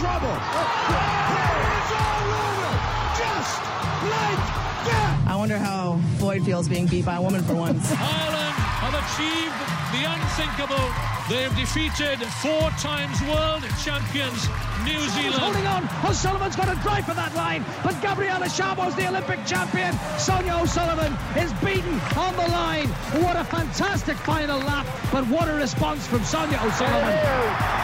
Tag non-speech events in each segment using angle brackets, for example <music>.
trouble. It's all over. Just like that. I wonder how Floyd feels being beat by a woman for once. <laughs> Ireland have achieved the unthinkable. They've defeated four times world champions New Zealand. Holding on. O'Sullivan's got to drive for that line. But Gabriela Szabo's the Olympic champion. Sonia O'Sullivan is beaten on the line. What a fantastic final lap. But what a response from Sonia O'Sullivan. A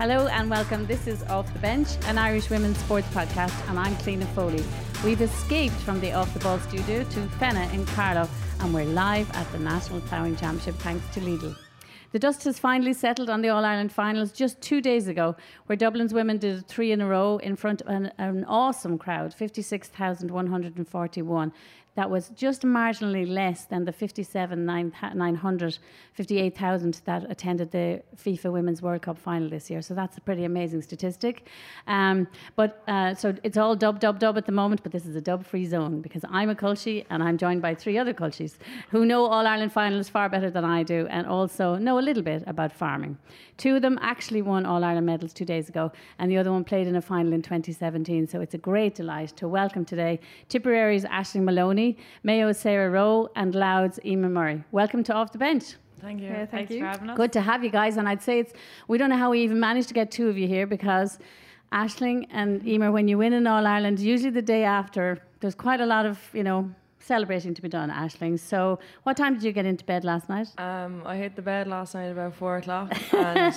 Hello and welcome. This is Off the Bench, an Irish women's sports podcast, and I'm Cliona Foley. We've escaped from the Off the Ball studio to Fenagh in Carlow, and we're live at the National Ploughing Championship thanks to Lidl. The dust has finally settled on the All Ireland finals just two days ago, where Dublin's women did three in a row in front of an, an awesome crowd 56,141. That was just marginally less than the 57, 900, 58,000 that attended the FIFA Women's World Cup final this year. So that's a pretty amazing statistic. Um, but uh, so it's all dub, dub, dub at the moment, but this is a dub free zone because I'm a Culchie and I'm joined by three other Culchies who know All Ireland finals far better than I do and also know a little bit about farming. Two of them actually won All Ireland medals two days ago, and the other one played in a final in 2017. So it's a great delight to welcome today Tipperary's Aishling Moloney, Mayo's Sarah Rowe, and Louth's Eimear Murray. Welcome to Off the Bench. Thank you. Yeah, thank Thanks you. for having us. Good to have you guys, and I'd say it's we don't know how we even managed to get two of you here because Aishling and Eimear, when you win in All Ireland, usually the day after, there's quite a lot of you know celebrating to be done, Aishling. So, what time did you get into bed last night? Um, I hit the bed last night about four o'clock, <laughs> and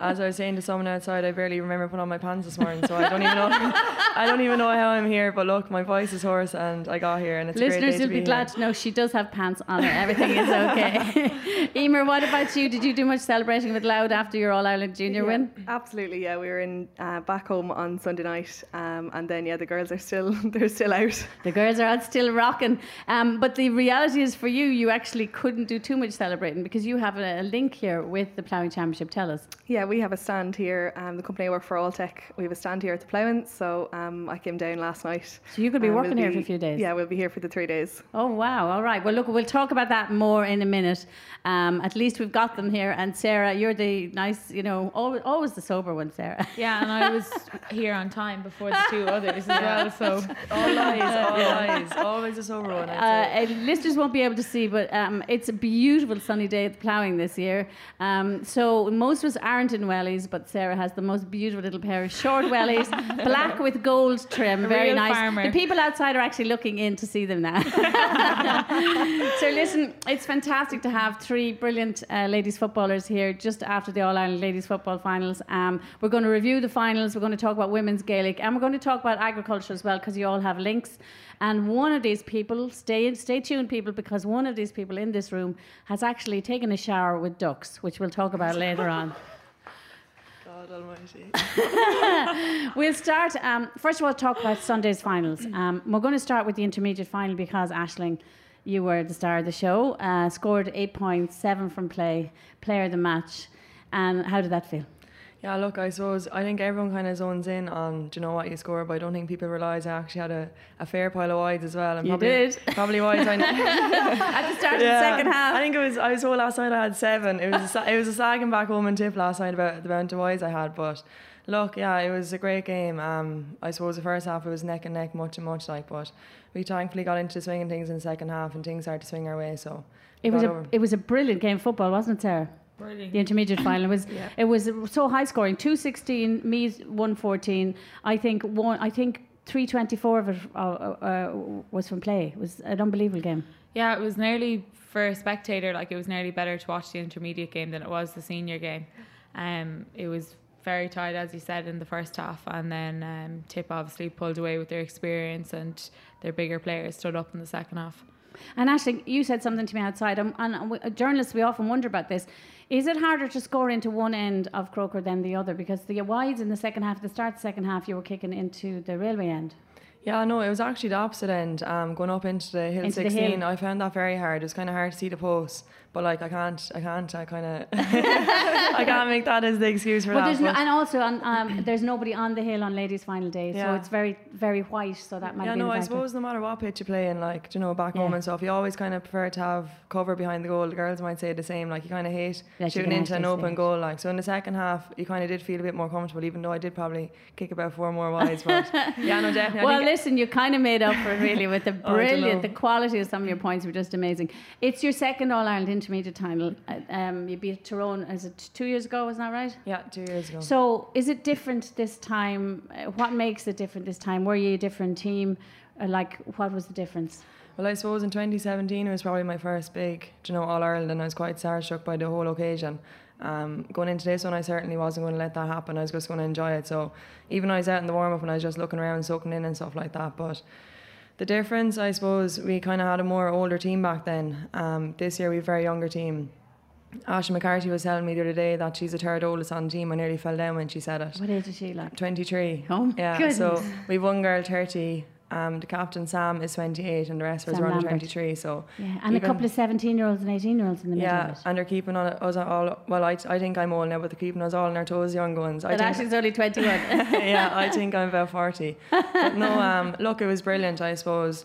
as I was saying to someone outside, I barely remember putting on my pants this morning, so I don't even know. <laughs> I don't even know how I'm here. But look, my voice is hoarse, and I got here, and it's a great Listeners day will to be be glad to know she does have pants on her. Everything is okay. <laughs> Eimear, what about you? Did you do much celebrating with Louth after your All Ireland Junior Yeah, win? Absolutely, yeah. We were in uh, back home on Sunday night, um, and then yeah, the girls are still they're still out. The girls are out still rocking. Um, but the reality is for you, you actually couldn't do too much celebrating because you have a, a link here with the Ploughing Championship. Tell us. Yeah, we have a stand here. Um, the company I work for, Alltech, we have a stand here at the Ploughing. So um, I came down last night. So you could be and working we'll here for a few days. Yeah, we'll be here for the three days. Oh wow! All right. Well, look, we'll talk about that more in a minute. Um, at least we've got them here. And Sarah, you're the nice, you know, always, always the sober one, Sarah. <laughs> Yeah, and I was here on time before the two others as <laughs> well. So All lies, all <laughs> lies, always a sober Uh, uh, listeners won't be able to see, but um, it's a beautiful sunny day at the ploughing this year. Um, so most of us aren't in wellies, but Sarah has the most beautiful little pair of short wellies, <laughs> black with gold trim, very real nice. farmer. The people outside are actually looking in to see them now. <laughs> so listen, it's fantastic to have three brilliant uh, ladies footballers here just after the All Ireland ladies football finals. Um, we're going to review the finals. We're going to talk about women's Gaelic, and we're going to talk about agriculture as well because you all have links. And one of these people, stay stay tuned, people, because one of these people in this room has actually taken a shower with ducks, which we'll talk about later on. <laughs> God Almighty. <laughs> We'll start. Um, first of all, talk about Sunday's finals. <clears throat> Um, we're going to start with the intermediate final because Aishling, you were the star of the show. Uh, scored eight points, seven from play, player of the match. And how did that feel? Yeah, look, I suppose I think everyone kind of zones in on do you know what you score, but I don't think people realise I actually had a, a fair pile of wides as well. And You probably, did. Probably wides I <laughs> At the start of the second half. I think it was. I was told last night I had seven. It was a, it was a sagging back home and tip last night about the amount of wides I had. But look, yeah, it was a great game. Um, I suppose the first half it was neck and neck, much and much like. But we thankfully got into swinging things in the second half, and things started to swing our way. So It was a over. it was a brilliant game of football, wasn't it, Sarah? Brilliant. The intermediate final it was it was so high scoring. Two sixteen, Meath one fourteen. I think one. I think three twenty four of it uh, uh, was from play. It was an unbelievable game. Yeah, it was nearly for a spectator. Like it was nearly better to watch the intermediate game than it was the senior game. Um, it was very tight, as you said, in the first half, and then um, Tip obviously pulled away with their experience and their bigger players stood up in the second half. And actually, you said something to me outside, and we- uh, journalists we often wonder about this. Is it harder to score into one end of Croker than the other? Because the wides in the second half, the start second half, you were kicking into the railway end. Yeah, no, it was actually the opposite end. Um, going up into the hill Into the 16, hill. I found that very hard. It was kind of hard to see the post, but like I can't, I can't, I kind of, <laughs> I can't make that as the excuse for But that. there's no, and also on, um, <coughs> there's nobody on the hill on ladies' final day, so it's very very white. So that might yeah, be no, the I suppose no matter what pitch you play in, like, you know, back home Yeah. and stuff, you always kind of prefer to have cover behind the goal. The girls might say the same, like, you kind of hate you shooting into an open it. goal. Like, so in the second half, you kind of did feel a bit more comfortable, even though I did probably kick about four more wides. But <laughs> yeah, no, definitely. Well, listen, you kind of made up for it really with the <laughs> Oh, brilliant, the quality of some of your points were just amazing. It's your second All Ireland intermediate title. Uh, Um, you beat Tyrone, is it two years ago? Isn't that right? yeah, two years ago. So, is it different this time? Uh, What makes it different this time? Were you a different team? Uh, like, what was the difference? Well, I suppose in 2017 it was probably my first big, you know, All Ireland, and I was quite starstruck by the whole occasion. Um, going into this one, I certainly wasn't going to let that happen. I was just going to enjoy it. So even I was out in the warm up and I was just looking around, soaking in and stuff like that. But the difference, I suppose, we kind of had a more older team back then. Um, this year we have a very younger team. Ashley McCarthy was telling me the other day that she's the third oldest on the team. I nearly fell down when she said it. What age is she like? 23. Oh yeah, so we've one girl 30. Um, the captain Sam is 28, and the rest of us Sam are under 23. So Yeah, and a couple of 17 year olds and 18 year olds in the middle yeah, of it. and they're keeping on us all. Well, I, I think I'm old now, but they're keeping us all on our toes, young ones. I But think, Aishling's only 21. <laughs> <laughs> yeah, I think I'm about 40. But no, <laughs> um, look, it was brilliant, I suppose.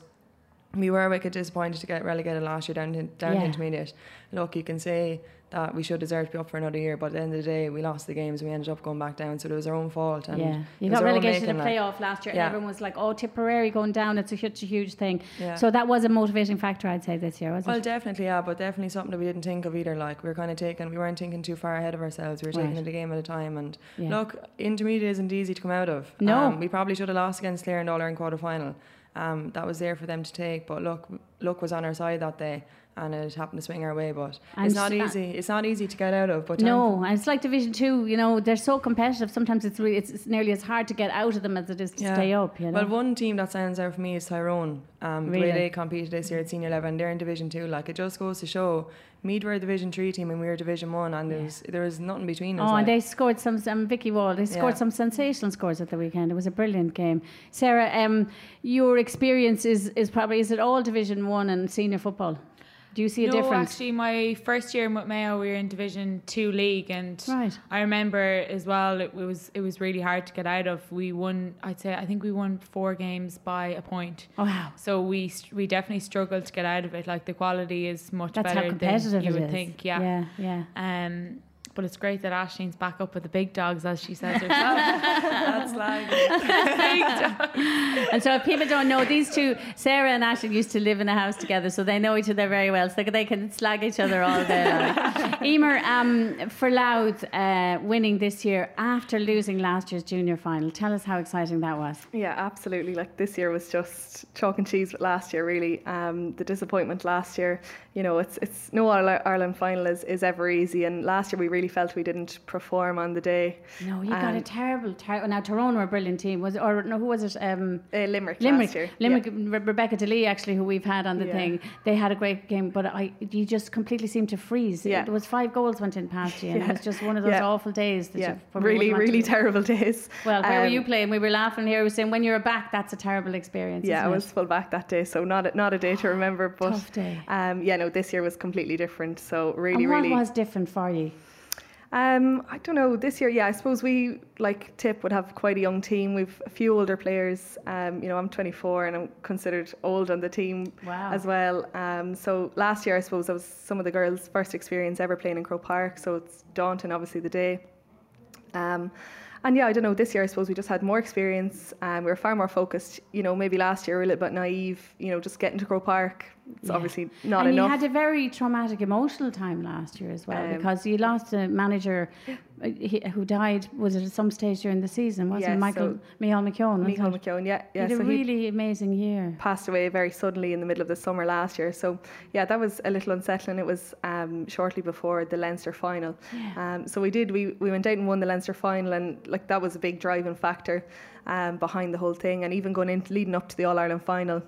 We were a wicked disappointed to get relegated last year down to, down Yeah. to intermediate. Look, you can say that we should deserve to be up for another year, but at the end of the day, we lost the games and we ended up going back down, so it was our own fault. And Yeah, you got relegated to the making, like- playoff last year, Yeah. and everyone was like, "Oh, Tipperary going down, it's a such a huge thing." Yeah. So that was a motivating factor, I'd say, this year, was Well, it? definitely, yeah, but definitely something that we didn't think of either. Like we were kind of taking, we weren't thinking too far ahead of ourselves. We were taking it a game at a time. And Yeah. look, intermediate isn't easy to come out of. No. um, we probably should have lost against Clare and Dollar in quarter final. Um, that was there for them to take, but look, luck was on our side that day, and it happened to swing our way. But And it's not easy. It's not easy to get out of. But No, and it's like Division Two. You know, they're so competitive. Sometimes it's really, it's, it's nearly as hard to get out of them as it is to Yeah. stay up. You know. Well, one team that stands out for me is Tyrone. Um, The way Really? they competed this year at senior level, and they're in Division Two. Like it just goes to show, Meath were a Division Three team, and we were Division One, and there was there was nothing between us. Oh, like. and they scored some, some Vikki Wall. They scored Yeah. some sensational scores at the weekend. It was a brilliant game. Sarah, um, your experience is, is probably is it all Division One and senior football? Do you see a no, difference? actually, my first year in Mayo, we were in Division Two league, and Right. I remember as well. It was it was really hard to get out of. We won. I'd say I think we won four games by a point. Oh, wow. So we we definitely struggled to get out of it. Like the quality is much That's how better competitive than you would is. think. Yeah. yeah, yeah. Um, but it's great that Aishling's back up with the big dogs, as she says herself. <laughs> That's like <laughs> And so, if people don't know, these two, Sarah and Aishling, used to live in a house together, so they know each other very well. So they can slag each other all day. Like. <laughs> Eimear, um, for Louth uh, winning this year after losing last year's junior final, tell us how exciting that was. Yeah, absolutely. Like this year was just chalk and cheese with last year, really. Um, the disappointment last year, you know, it's it's no All Ireland final is, is ever easy, and last year we really felt we didn't perform on the day. No, you got a Um, terrible, terrible. Now Tyrone were a brilliant team. Was it, or no? Who was it? Um, Uh, Limerick, Limerick, last year. Limerick, Re- Rebecca DeLee, actually, who we've had on the Yeah. thing, they had a great game, but I, you just completely seemed to freeze. Yeah. There was five goals went in past you, and it was just one of <laughs> those Yeah. awful days. That Yeah, really, wouldn't want to really terrible days. Well, where were Um, you playing? We were laughing here. We were saying when you're back, that's a terrible experience. Yeah, I was it? full back that day, so not a, not a day to remember. <gasps> But Tough day. Um, yeah, no, this year was completely different. So really, And what really. was different for you? Um, I don't know. This year, yeah, I suppose we like Tip would have quite a young team. We've a few older players. Um, you know, I'm 24 and I'm considered old on the team Wow. as well. Um, so last year, I suppose that was some of the girls' first experience ever playing in Croke Park. So it's daunting, obviously, the day. Um, and yeah, I don't know. This year, I suppose we just had more experience. Um, we were far more focused. You know, maybe last year we were a little bit naive. You know, just getting to Croke Park. It's Yeah. obviously not and enough. you had a very traumatic emotional time last year as well Um, because you lost a manager uh, he- who died. Was it at some stage during the season? Wasn't it Michael so- Michael McKeown? Michael? McKeown, yeah, He had a so he really amazing year. passed away very suddenly in the middle of the summer last year. So yeah, that was a little unsettling. It was um, shortly before the Leinster final. Um, so we did we, we went out and won the Leinster final, and like that was a big driving factor um, behind the whole thing. And even going into leading up to the All Ireland final.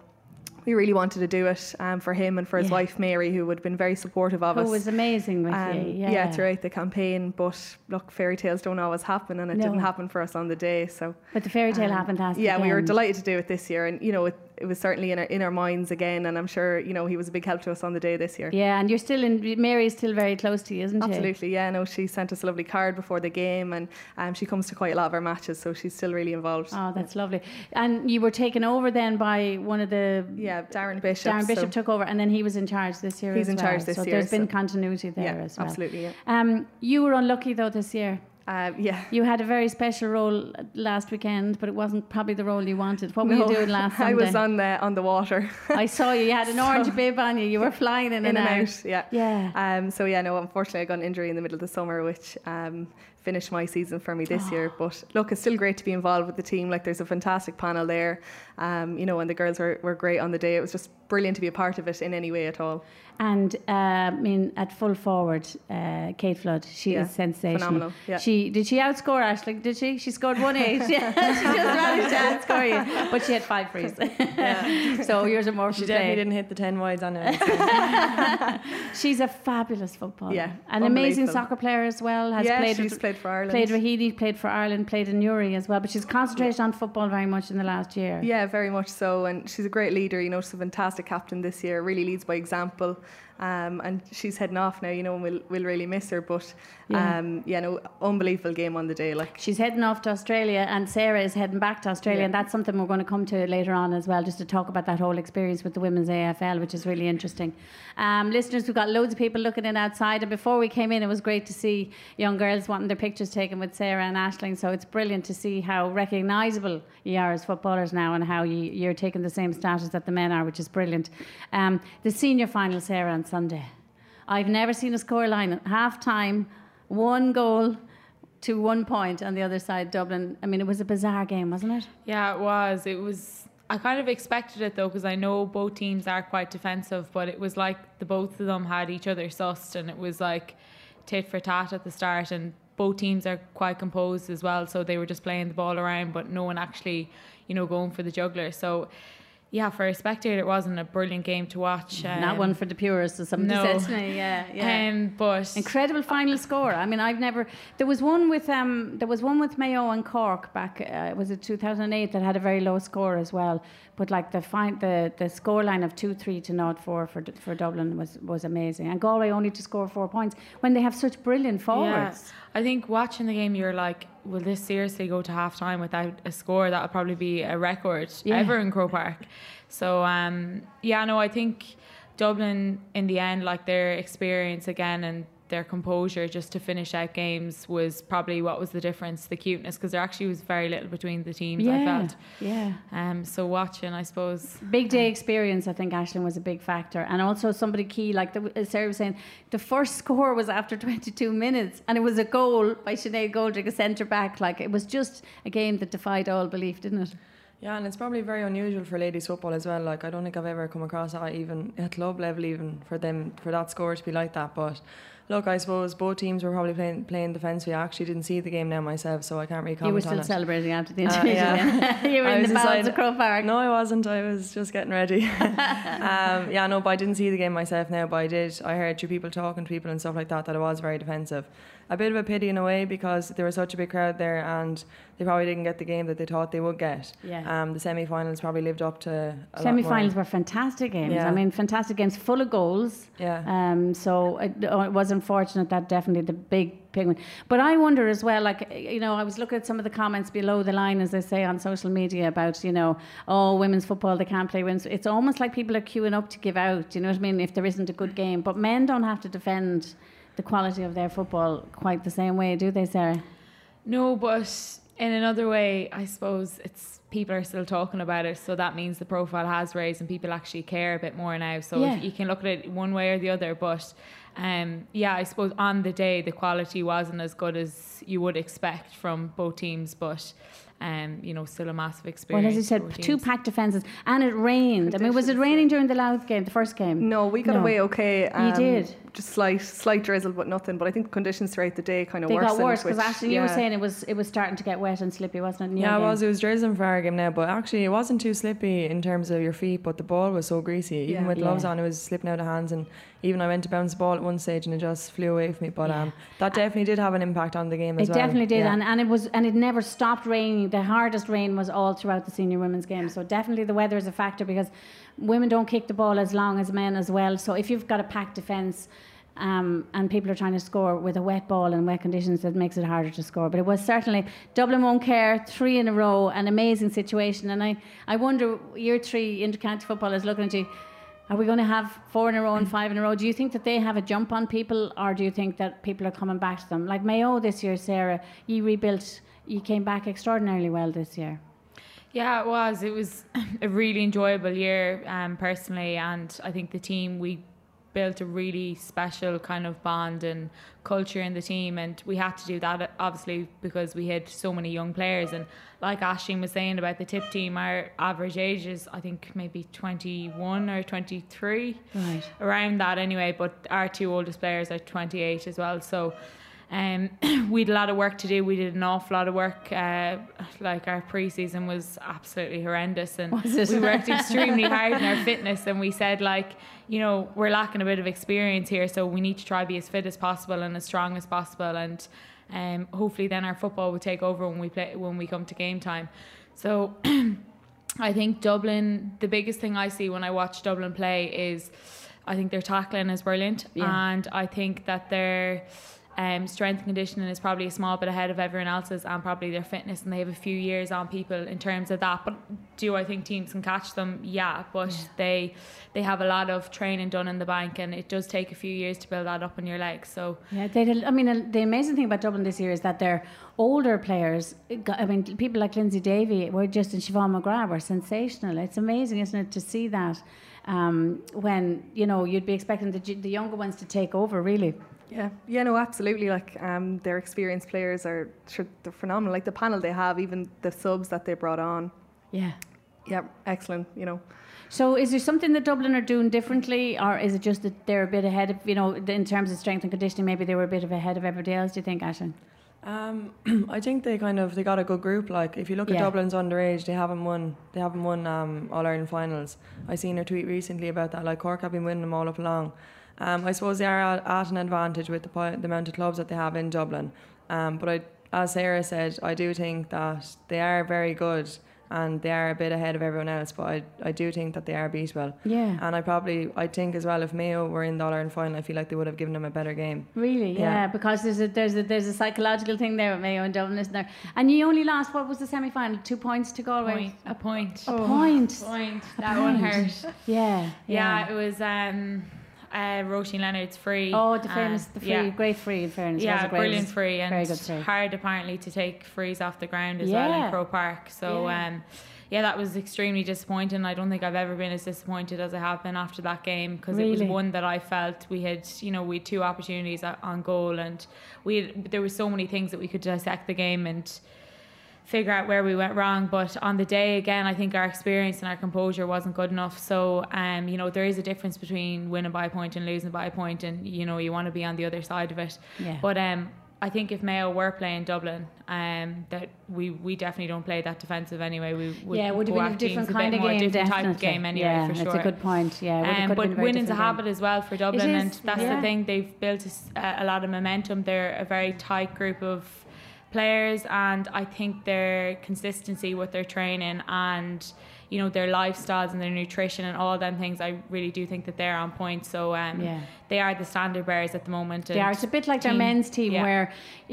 We really wanted to do it um, for him and for his Yeah. wife Mary, who had been very supportive of Who us. Who was amazing with um, you. Yeah. throughout the campaign. But look, fairy tales don't always happen, and it No. didn't happen for us on the day. So But the fairy tale um, happened last Yeah, we were delighted to do it this year, and you know, it, it was certainly in our in our minds again. And I'm sure you know he was a big help to us on the day this year. Yeah, and you're still in. Mary is still very close to you, isn't she? Absolutely, yeah. No, she sent us a lovely card before the game, and um, she comes to quite a lot of our matches, so she's still really involved. Oh, that's lovely. And you were taken over then by one of the. Yeah, Darren Bishop. Darren Bishop so- took over, and then he was in charge this year. He's in well. charge this so year, there's been continuity there Yeah, as well. absolutely, yeah. Um, you were unlucky though this year. Uh, yeah. You had a very special role last weekend, but it wasn't probably the role you wanted. What were No, you doing last Sunday? <laughs> I was on the on the water. <laughs> I saw you. You had an orange bib on you. You were flying in, in and, and out. out. Yeah. Yeah. Um, so yeah, no, unfortunately, I got an injury in the middle of the summer, which um, finished my season for me this year. But look, it's still great to be involved with the team. Like, there's a fantastic panel there. Um, you know, and the girls were, were great on the day. It was just brilliant to be a part of it in any way at all. And uh, I mean, at full forward, uh, Kate Flood, she Yeah, is sensational. phenomenal, yeah. She did she outscore Aishling? Did she? She scored one eight. yeah, <laughs> she just managed to outscore you, but she had five frees. yeah. <laughs> so yours are more She definitely play. didn't hit the 10 wides on <laughs> it. She's a fabulous footballer. Yeah, an amazing soccer player as well. Has Yeah, played she's with- played for Ireland. Played Rahidi, played for Ireland, played in Newry as well. But she's concentrated on football very much in the last year. Yeah, very much so. And she's a great leader. You know, she's a fantastic captain this year. Really leads by example. Um, and she's heading off now. You know, and we'll we'll really miss her. But Yeah. um, yeah, no, unbelievable game on the day. Like She's heading off to Australia, and Sarah is heading back to Australia, Yeah. and that's something we're going to come to later on as well, just to talk about that whole experience with the women's AFL, which is really interesting. Um, listeners, we've got loads of people looking in outside, and before we came in, it was great to see young girls wanting their pictures taken with Sarah and Aishling. So it's brilliant to see how recognisable you are as footballers now, and how you, you're taking the same status that the men are, which is brilliant. Um, the senior final, Sarah, on Sunday. I've never seen a scoreline at half time, one goal to one point on the other side, Dublin. I mean, it was a bizarre game, wasn't it? Yeah, it was. It was. I kind of expected it though, because I know both teams are quite defensive, but it was like the both of them had each other sussed, and it was like tit for tat at the start, and both teams are quite composed as well, so they were just playing the ball around, but no one actually, you know, going for the juggler. So. Yeah, for a spectator, it wasn't a brilliant game to watch. Not um, one for the purists, as somebody no. said to me. Yeah, yeah. Um, but Incredible final score. I mean, I've never. There was one with um. There was one with Mayo and Cork back. Uh, was it 2008 that had a very low score as well. But like the fine, the the score line of two three to not four for for Dublin was was amazing. And Galway only to score four points when they have such brilliant forwards. Yeah. I think watching the game, you're like, will this seriously go to half time without a score? That would probably be a record Yeah. ever in Croke Park. So, um, yeah, no, I think Dublin, in the end, like their experience again and their composure just to finish out games was probably what was the difference, the cuteness, because there actually was very little between the teams, I Yeah, felt. yeah. Um, so, watching, I suppose. Big day experience, I think Aishling was a big factor, and also somebody key. Like the, as Sarah was saying, the first score was after <laughs> 22 minutes, and it was a goal by Sinead Goldrick, a centre back. Like it was just a game that defied all belief, didn't it? Yeah, and it's probably very unusual for ladies football as well. Like I don't think I've ever come across that even at club level, even for them for that score to be like that. But look, I suppose both teams were probably playing playing defensively. I actually didn't see the game now myself, so I can't really comment You were still it. celebrating after the Uh, interview. yeah. <laughs> you were I in the bowels of Croke Park. No, I wasn't. I was just getting ready. <laughs> um, yeah, no, but I didn't see the game myself now, but I did. I heard two people talking to people and stuff like that that it was very defensive. A bit of a pity in a way because there was such a big crowd there and they probably didn't get the game that they thought they would get. Yeah. Um, the semi finals probably lived up to Semi-finals were fantastic games. Yeah. I mean, fantastic games, full of goals. Yeah. Um, so it, oh, it was unfortunate that definitely the big penguin. But I wonder as well, like you know, I was looking at some of the comments below the line, as they say on social media, about you know, oh, women's football they can't play women's. It's almost like people are queuing up to give out. You know what I mean? If there isn't a good game, but men don't have to defend the quality of their football quite the same way, do they, Sarah? No, but in another way, I suppose it's people are still talking about it, so that means the profile has raised and people actually care a bit more now. So Yeah. you can look at it one way or the other, but um, yeah, I suppose on the day the quality wasn't as good as you would expect from both teams, but um, you know, still a massive experience. Well, as you said, two packed defences, and it rained. I mean, was it raining during the Louth game, the first game? No, we got No. away okay. Um, did? Just slight slight drizzle, but nothing. But I think conditions throughout the day kind of They worsened. got worse because which- actually you were saying it was it was starting to get wet and slippy, wasn't it? in your Yeah, it was. It was drizzling for our game now, but actually it wasn't too slippy in terms of your feet. But the ball was so greasy, even Yeah. with gloves Yeah. on, it was slipping out of hands. And even I went to bounce the ball at one stage and it just flew away from me. But um, that definitely did have an impact on the game as well. It well. definitely did, Yeah. and, and it was and it never stopped raining. The hardest rain was all throughout the senior women's game. So definitely the weather is a factor because women don't kick the ball as long as men as well. So if you've got a packed defence. Um, and people are trying to score with a wet ball and wet conditions, that makes it harder to score. But it was certainly Dublin won't care, three in a row, an amazing situation. And I, I wonder, year three intercounty football is looking at you. Are we going to have four in a row and five in a row? Do you think that they have a jump on people, or do you think that people are coming back to them? Like Mayo this year, Sarah, you rebuilt, you came back extraordinarily well this year. Yeah, it was. It was a really enjoyable year, um, personally, and I think the team we built a really special kind of bond and culture in the team, and we had to do that obviously because we had so many young players. And like Aishling was saying about the tip team, our average age is I think maybe twenty one or twenty three, Right. around that anyway. But our two oldest players are twenty eight as well, so. Um, <clears throat> we had a lot of work to do. We did an awful lot of work. Uh, like our pre-season was absolutely horrendous, and we worked extremely hard in our fitness. And we said, like, you know, we're lacking a bit of experience here, so we need to try to be as fit as possible and as strong as possible. And um, hopefully, then our football will take over when we play when we come to game time. So. <clears throat> I think Dublin, the biggest thing I see when I watch Dublin play is I think their tackling is brilliant. Yeah. And I think that their um, strength and conditioning is probably a small bit ahead of everyone else's and probably their fitness. And they have a few years on people in terms of that. But do I think teams can catch them? Yeah. But they they have a lot of training done in the bank and it does take a few years to build that up on your legs. So Yeah, they did, I mean, uh, the amazing thing about Dublin this year is that their older players, I mean, people like Lyndsey Davey were just, and Siobhan McGrath were sensational. It's amazing, isn't it, to see that um, when, you know, you'd be expecting the, the younger ones to take over, really. Yeah, yeah, no, absolutely. Like, um, their experienced players are sure, they're phenomenal. Like the panel they have, even the subs that they brought on. Yeah. Yeah, excellent. You know, So is there something that Dublin are doing differently, or is it just that they're a bit ahead of, you know, in terms of strength and conditioning, maybe they were a bit of ahead of everybody else, do you think, Aishling? Um, <clears throat> I think they kind of they got a good group. Like if you look at Dublin's underage, they haven't won. They haven't won um, All Ireland finals. I seen a tweet recently about that. Like Cork have been winning them all up along. Um, I suppose they are at, at an advantage with the, the amount of clubs that they have in Dublin. Um, but I, as Sarah said, I do think that they are very good and they are a bit ahead of everyone else. But I, I do think that they are beatable. Yeah. And I probably I think as well if Mayo were in the All Ireland final, I feel like they would have given them a better game. Really, yeah, Yeah. because there's a there's a there's a psychological thing there with Mayo and Dublin, isn't there? And you only lost what was the semi final? Two points to Galway. point, a point. A point. Point. A point. That one point. hurt. Yeah, Yeah, it was um, uh, Roisin Leonard's free. Oh, the famous, the free, yeah. great free. In fairness, Yeah, brilliant free and very good free. hard apparently to take frees off the ground as well in Croke Park. So Yeah. um, yeah, that was extremely disappointing. I don't think I've ever been as disappointed as I have been after that game because it was one that I felt we had, you know, we had two opportunities on goal and we had, there were so many things that we could dissect the game and figure out where we went wrong. But on the day again, I think our experience and our composure wasn't good enough. So, um, you know, there is a difference between winning by a point and losing by a point, and you know, you want to be on the other side of it. Yeah. But um, I think if Mayo were playing Dublin, um, that we we definitely don't play that defensive anyway. We would yeah, it would have been a different bit kind of game, different definitely. type of game anyway, yeah, for sure. that's a good point. Yeah, Um, but a winning's a habit game. as well for Dublin, and that's yeah. the thing. They've built a lot of momentum. They're a very tight group of players, and I think their consistency with their training and you know their lifestyles and their nutrition and all them things, I really do think that they're on point. So um, Yeah. they are the standard bearers at the moment. They are. It's a bit like their men's team, yeah. where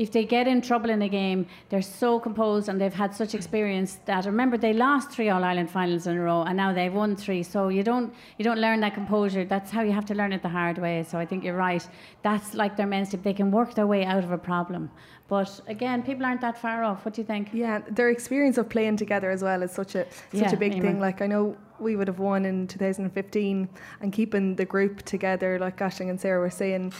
if they get in trouble in a game, they're so composed and they've had such experience that remember they lost three All Ireland finals in a row, and now they've won three. So you don't you don't learn that composure. That's how you have to learn it the hard way. So I think you're right. That's like their men's team. They can work their way out of a problem. But again, people aren't that far off. What do you think? yeah, their experience of playing together as well is such a such Yeah, a big thing. Like I know we would have won in 2015, and keeping the group together, like Aishling and Sarah were saying.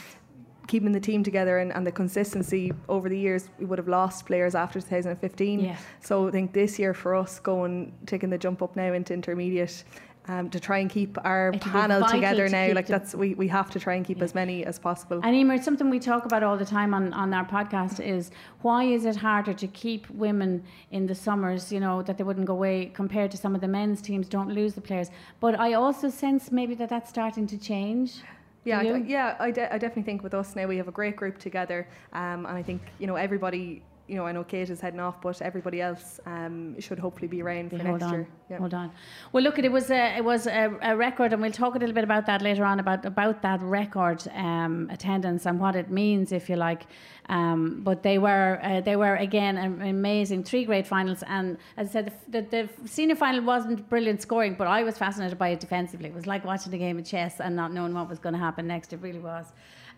Keeping the team together and, and the consistency over the years, we would have lost players after 2015. Yeah. So I think this year for us, going taking the jump up now into intermediate, um, to try and keep our It'll panel together to now. Like that's we, we have to try and keep as many as possible. And Eimear, it's something we talk about all the time on, on our podcast is why is it harder to keep women in the summers, you know, that they wouldn't go away compared to some of the men's teams don't lose the players. But I also sense maybe that that's starting to change. Yeah, I yeah, I, de- I definitely think with us now we have a great group together, um, and I think you know everybody. You know, I know Kate is heading off, but everybody else um, should hopefully be around for Yeah, next on, year. Yeah. hold on. Well, look, it was a, it was a, a record, and we'll talk a little bit about that later on about about that record um, attendance and what it means, if you like. Um, but they were uh, they were again amazing, three great finals, and as I said, the, the, the senior final wasn't brilliant scoring, but I was fascinated by it defensively. It was like watching a game of chess and not knowing what was going to happen next. It really was.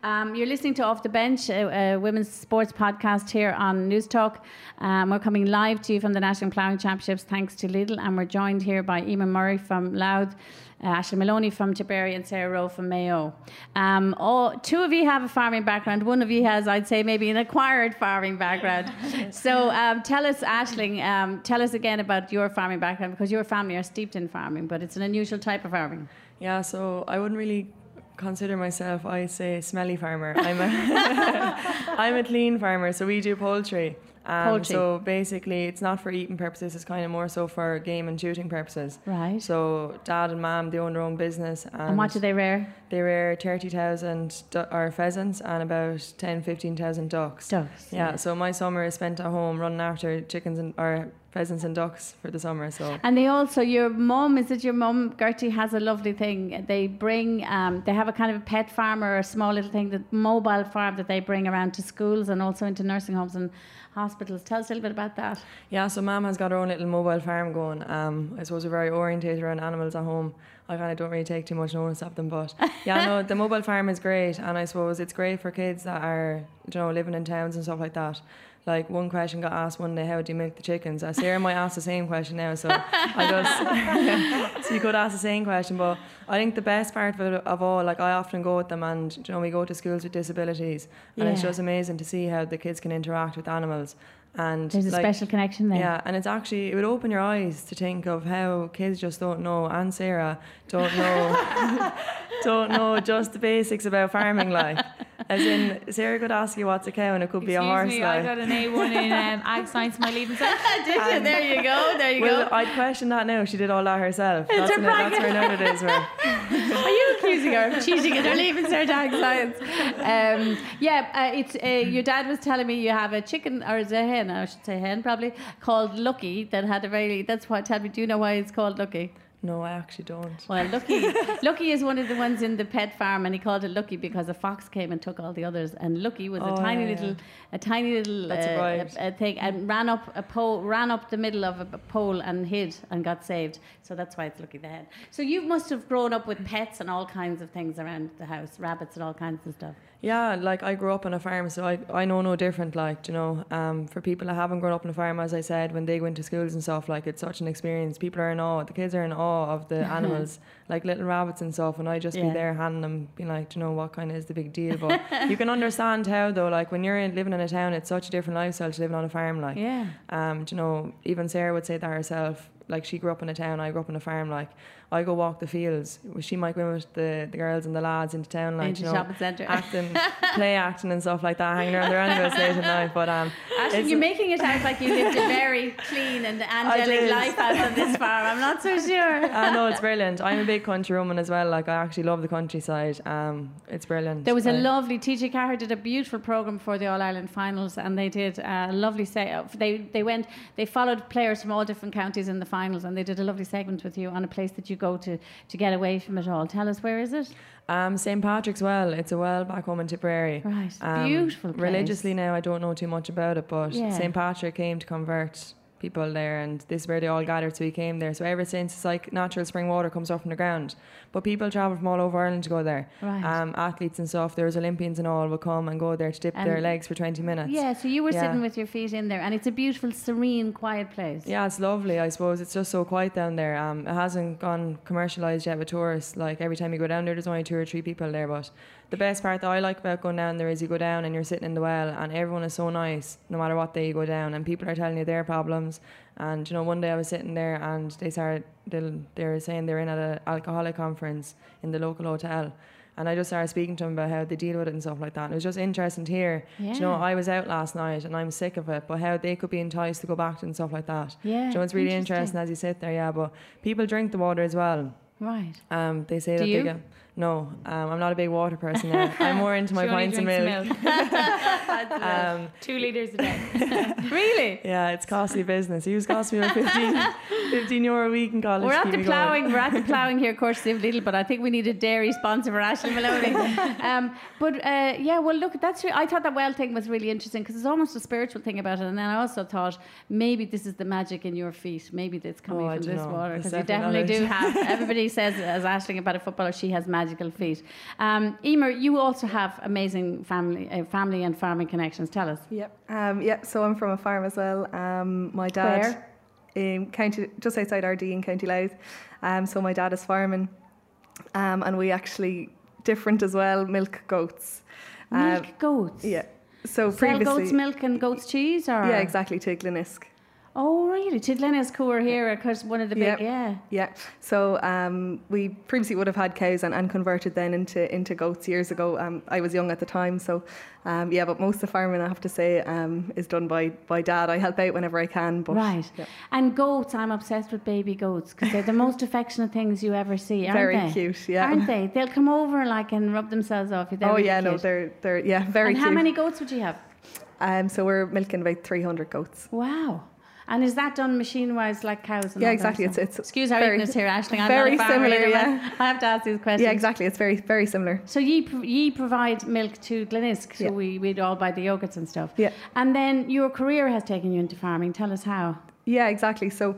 Um, you're listening to Off the Bench, a, a women's sports podcast here on Newstalk. Um, we're coming live to you from the National Ploughing Championships thanks to Lidl, and we're joined here by Eimear Murray from Louth, uh, Aishling Moloney from Tipperary, and Sarah Rowe from Mayo. Um, all, two of you have a farming background. One of you has, I'd say, maybe an acquired farming background. <laughs> so um, tell us, Aishling, um, tell us again about your farming background because your family are steeped in farming, but it's an unusual type of farming. Yeah, so I wouldn't really consider myself, I say, smelly farmer. I'm a, <laughs> I'm a clean farmer, so we do poultry. Um, Poultry. So basically, it's not for eating purposes. It's kind of more so for game and shooting purposes. Right. So dad and mom, they own their own business, and, And what do they rear? They rear thirty thousand du- or pheasants and about 10, 15,000 ducks. Ducks, Yeah, yeah. So my summer is spent at home running after chickens and or pheasants and ducks for the summer. So And they also, your mum, is it your mum, Gertie, has a lovely thing. They bring, um, they have a kind of a pet farm or a small little thing, the mobile farm that they bring around to schools and also into nursing homes and hospitals. Tell us a little bit about that. Yeah, so mum has got her own little mobile farm going. Um, I suppose we're very orientated around animals at home. I kind of don't really take too much notice of them, but <laughs> yeah, no, the mobile farm is great, and I suppose it's great for kids that are, you know, living in towns and stuff like that. Like one question got asked one day, how do you milk the chickens? Uh, Sarah might ask the same question now, so <laughs> I just <laughs> so you could ask the same question. But I think the best part of it of all, like I often go with them, and you know, we go to schools with disabilities, and it's just amazing to see how the kids can interact with animals. And There's a like, special connection there. yeah, and it's actually it would open your eyes to think of how kids just don't know, and Sarah don't know, <laughs> don't know just the basics about farming. Like, as in Sarah could ask you what's a cow, and it could be a Excuse horse. me, I got an A1 in um, ag science my leaving cert. <laughs> Did you? There you go. There you well, go. I'd question that now. She did all that herself. That's, her an, that's bragging. where nowadays we're. <laughs> Are you accusing her of cheating in her leaving cert ag science? Um, yeah, uh, it's uh, your dad was telling me you have a chicken or is it a hen? I should say hen probably called Lucky that had a very. That's why. Tell me, do you know why it's called Lucky? No, I actually don't. Well, Lucky, <laughs> Lucky is one of the ones in the pet farm, and he called it Lucky because a fox came and took all the others. And Lucky was Oh, a tiny yeah, little, yeah. a tiny little uh, right. a, a thing, and ran up a pole, ran up the middle of a pole and hid and got saved. So that's why it's Lucky the hen. So you must have grown up with pets and all kinds of things around the house, rabbits and all kinds of stuff. Yeah, like I grew up on a farm, so I, I know no different. Like you know, um, for people that haven't grown up on a farm, as I said, when they go into schools and stuff, like it's such an experience. People are in awe. The kids are in awe of the <laughs> animals, like little rabbits and stuff. And I just Yeah. be there handing them, being like, you know what kind of is the big deal? But <laughs> you can understand how though. Like when you're in, living in a town, it's such a different lifestyle to living on a farm. Like Yeah. um, you know, even Sarah would say that herself. Like she grew up in a town, I grew up in a farm. Like I go walk the fields. She might go in with the, the girls and the lads into town, like Into you know, shopping centre. acting, <laughs> play acting and stuff like that, hanging around their animals late at night. But um, it's- you're making it out like you lived a very clean and <laughs> angelic life out on this farm. I'm not so <laughs> sure. I know it's brilliant. I'm a big country woman as well. Like I actually love the countryside. Um, it's brilliant. There was a Uh, lovely TG4 did a beautiful program for the All Ireland finals, and they did a lovely say. They they went they followed players from all different counties in the finals, and they did a lovely segment with you on a place that you go to to get away from it all. Tell us where is it? Um, St Patrick's Well. It's a well back home in Tipperary. Right. Um, Beautiful place. Religiously now, I don't know too much about it, but Yeah. St Patrick came to convert people there, and this is where they all gathered. So he came there. So ever since, it's like natural spring water comes up from the ground. But people travel from all over Ireland to go there. Right. Um, athletes and stuff. There's Olympians and all will come and go there to dip their legs for 20 minutes. Yeah, so you were Yeah. sitting with your feet in there, and it's a beautiful, serene, quiet place. Yeah, it's lovely. I suppose it's just so quiet down there. Um, it hasn't gone commercialised yet with tourists. Like every time you go down there, there's only two or three people there. But the best part that I like about going down there is you go down and you're sitting in the well, and everyone is so nice, no matter what day you go down, and people are telling you their problems. And you know, one day I was sitting there, and they started. They, they were saying they were in at an alcoholic conference in the local hotel. And I just started speaking to them about how they deal with it and stuff like that. And it was just interesting to hear. Do You know, I was out last night and I'm sick of it, but how they could be enticed to go back to and stuff like that. Yeah, you know, it's really interesting. interesting as you sit there, yeah. But people drink the water as well. Right. Um, they say Do that you? they get. No, um, I'm not a big water person. Now. <laughs> I'm more into my She only pints of drinks milk. <laughs> Um, Two litres a day. <laughs> really? yeah, it's costly business. He was costing me about 15, 15 euro a week in college. We're to at the ploughing. We're at the ploughing here, courtesy of Lidl, but I think we need a dairy sponsor for Aishling Moloney. um, but uh, yeah, well, look, that's. Re- I thought that well thing was really interesting because it's almost a spiritual thing about it, and then I also thought maybe this is the magic in your feet. Maybe it's coming Oh, from this know. water because you definitely definitely not do have. Everybody says as Aishling about a footballer, she has magical feet. Um, Eimear, you also have amazing family, uh, family and farming connections. Tell us. Yep. Um, yeah, so I'm from a farm as well. Um, my dad in County just outside Ardee in County Louth. Um, so my dad is farming. Um, and we actually different as well, milk goats. Um, Milk goats. Yeah. So Sell previously goat's milk and goat's cheese, or Yeah, exactly, to Glenisk. Oh, really? To Glennis Coor here, because one of the big, Yep. yeah. Yeah. So um, we previously would have had cows and, and converted then into into goats years ago. Um, I was young at the time, so um, yeah. But most of the farming, I have to say, um, is done by by dad. I help out whenever I can. But Right. yeah. And goats, I'm obsessed with baby goats because they're the most affectionate things you ever see, aren't Very they? cute, yeah. Aren't they? They'll come over like and rub themselves off you. They're oh really yeah, no, they're they're yeah very And cute. how many goats would you have? Um, so we're milking about 300 goats. Wow. And is that done machine-wise like cows? And Yeah, exactly. It's- it's Excuse our very- ignorance here, Aishling. I'm very farmer similar, either, yeah. <laughs> I have to ask these questions. Yeah, exactly. It's very very similar. So ye, pro- ye provide milk to Glenisk, so Yeah. we, we'd all buy the yogurts and stuff. Yeah. And then your career has taken you into farming. Tell us how. Yeah, exactly. So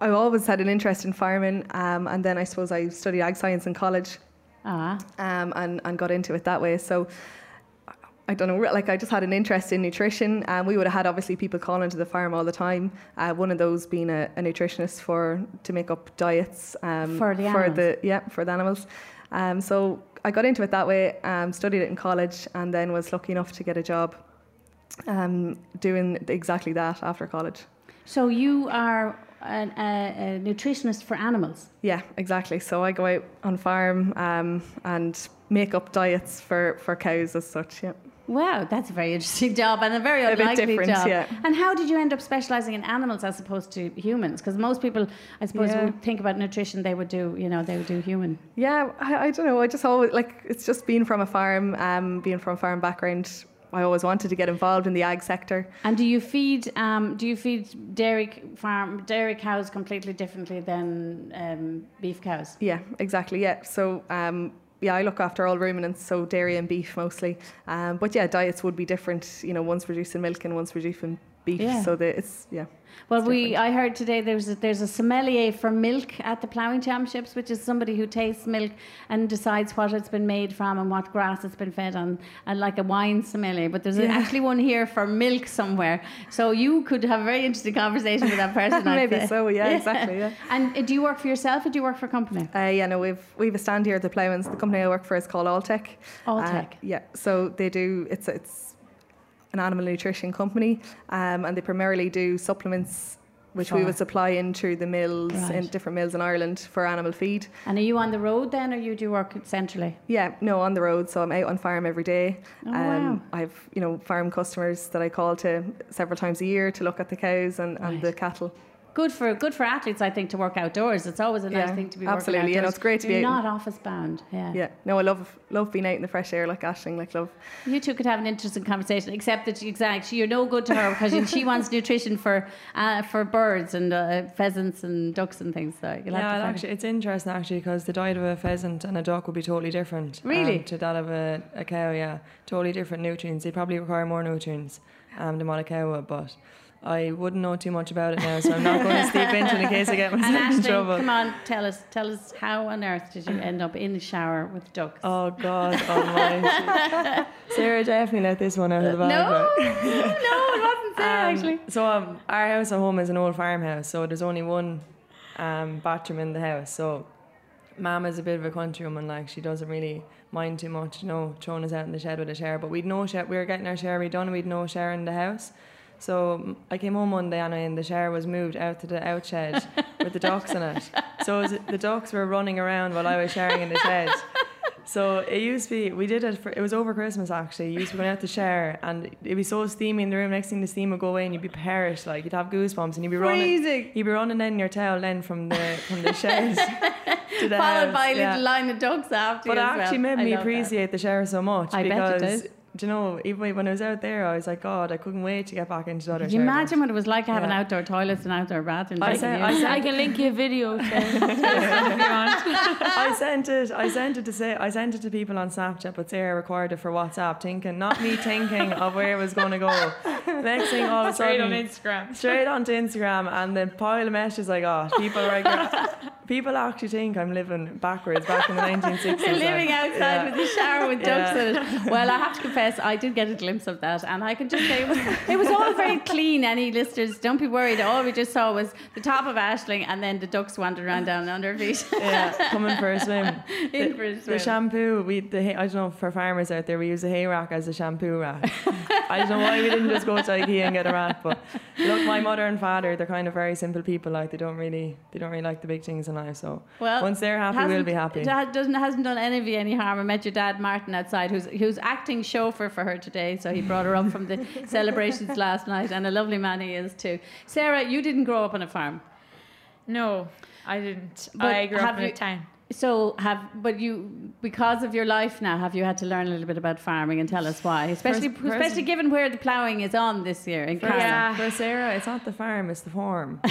I always had an interest in farming, um, and then I suppose I studied ag science in college. Ah. um, and, and got into it that way. So I don't know, like I just had an interest in nutrition. and we would have had obviously people calling to the farm all the time. Uh, one of those being a, a nutritionist for to make up diets um, For the for animals. the yeah for the animals. Um, so I got into it that way. Um, studied it in college, and then was lucky enough to get a job um, doing exactly that after college. So you are an, a, a nutritionist for animals. Yeah, exactly. So I go out on farm um, and make up diets for, for cows as such. Yeah. Wow, that's a very interesting <laughs> job and a very A bit unlikely different, job. yeah. And how did you end up specialising in animals as opposed to humans? Because most people, I suppose, Yeah. would think about nutrition, they would do, you know, they would do human. Yeah, I, I don't know. I just always like it's just being from a farm, um, being from a farm background. I always wanted to get involved in the ag sector. And do you feed, um, do you feed dairy farm dairy cows completely differently than um, beef cows? Yeah, exactly. Yeah. So um, yeah, I look after all ruminants, so dairy and beef mostly. Um, but yeah, diets would be different. You know, one's producing milk and one's producing beef. Yeah. So it's yeah. Well, It's we different. I heard today there's a, there's a sommelier for milk at the ploughing championships, which is somebody who tastes milk and decides what it's been made from and what grass it's been fed on, and like a wine sommelier. But there's Yeah. actually one here for milk somewhere, so you could have a very interesting conversation with that person. <laughs> Maybe so, yeah, exactly, yeah. <laughs> And uh, do you work for yourself or do you work for a company? Uh, yeah, no, we've we've a stand here at the Ploughmans. The company I work for is called Alltech. Alltech. Uh, yeah, so they do it's it's an animal nutrition company, um, and they primarily do supplements, which we would supply in through the mills in different mills in Ireland for animal feed. And are you on the road then, or you do work centrally? Yeah, no, on the road. So I'm out on farm every day. Um, Oh, wow. I've you know farm customers that I call to several times a year to look at the cows and, and the cattle. Good for good for athletes, I think, to work outdoors. It's always a nice Yeah, thing to be absolutely. working Yeah, no, outdoors. it's great to You're be out. not office bound. Yeah. Yeah, no, I love love being out in the fresh air like Aishling, like love. You two could have an interesting conversation, except that exactly you're no good to her because she wants nutrition for uh, for birds and uh, pheasants and ducks and things. So you'll yeah, have and to find actually, it's interesting actually because the diet of a pheasant and a duck would be totally different. um, Really? to that of a, a cow, yeah. Totally different nutrients. They probably require more nutrients um, than what a cow would, but I wouldn't know too much about it now, so I'm not going to steep into it in case I get <laughs> myself in trouble. come on, tell us, tell us how on earth did you end up in the shower with ducks? Oh God Almighty! <laughs> Sarah definitely let this one out of the bag. no, <laughs> no, it wasn't Sarah Um, actually. So um, our house at home is an old farmhouse, so there's only one um, bathroom in the house. So Mum is a bit of a countrywoman, like she doesn't really mind too much, you know, throwing us out in the shed with a shower. But we'd no shower. We were getting our shower redone. And we'd no shower in the house. So I came home one day and, and the shower was moved out to the out shed <laughs> with the ducks in it. So it was, the ducks were running around while I was showering in the shed. So it used to be, we did it for, it was over Christmas actually. You used to going out to shower and it'd be so steamy in the room. Next thing the steam would go away and you'd be perished. Like you'd have goosebumps and you'd be Freezing. running. You'd be running in your towel then from the, from the shed <laughs> to the Followed house. by a yeah. little line of dogs after But it as well. actually made me love that. appreciate the shower so much I bet it because. Do you know even when I was out there I was like God I couldn't wait to get back into the other Can you imagine what it was like having Yeah. outdoor toilets and outdoor bathrooms? I like said- you? I said- I can link you a video <laughs> to if you want. I sent it I sent it to say I sent it to people on Snapchat but Sarah recorded it for WhatsApp thinking not me thinking of where it was going to go next thing all of a Straight on Instagram. straight onto Instagram and the pile of messages I got people were like <laughs> people actually think I'm living backwards back in the 1960s You're <laughs> living outside yeah. with a shower with ducks Yeah. in it. Well, I have to confess, I did get a glimpse of that, and I can just say it was, it was all very clean. Any listeners, don't be worried. All we just saw was the top of Aishling, and then the ducks wandered around down under feet. <laughs> yeah coming for a swim <laughs> In the, for a swim. the shampoo, we the hay, I don't know for farmers out there, we use a hay rack as a shampoo rack. I don't know why we didn't just go to IKEA and get a rack, but look, my mother and father, they're kind of very simple people. Like they don't really, they don't really like the big things in life. So Well, once they're happy, we'll be happy. Doesn't hasn't done any of you any harm. I met your dad Martin outside, who's who's acting chauffeur for her today. So he brought her up from the <laughs> celebrations last night, and a lovely man he is too. Sarah, you didn't grow up on a farm. No, I didn't. But I grew up in a you- town. So have but you because of your life now have you had to learn a little bit about farming and tell us why <sighs> especially First- especially given where the ploughing is on this year in For, Yeah. for Sarah, it's not the farm, it's the farm. <laughs>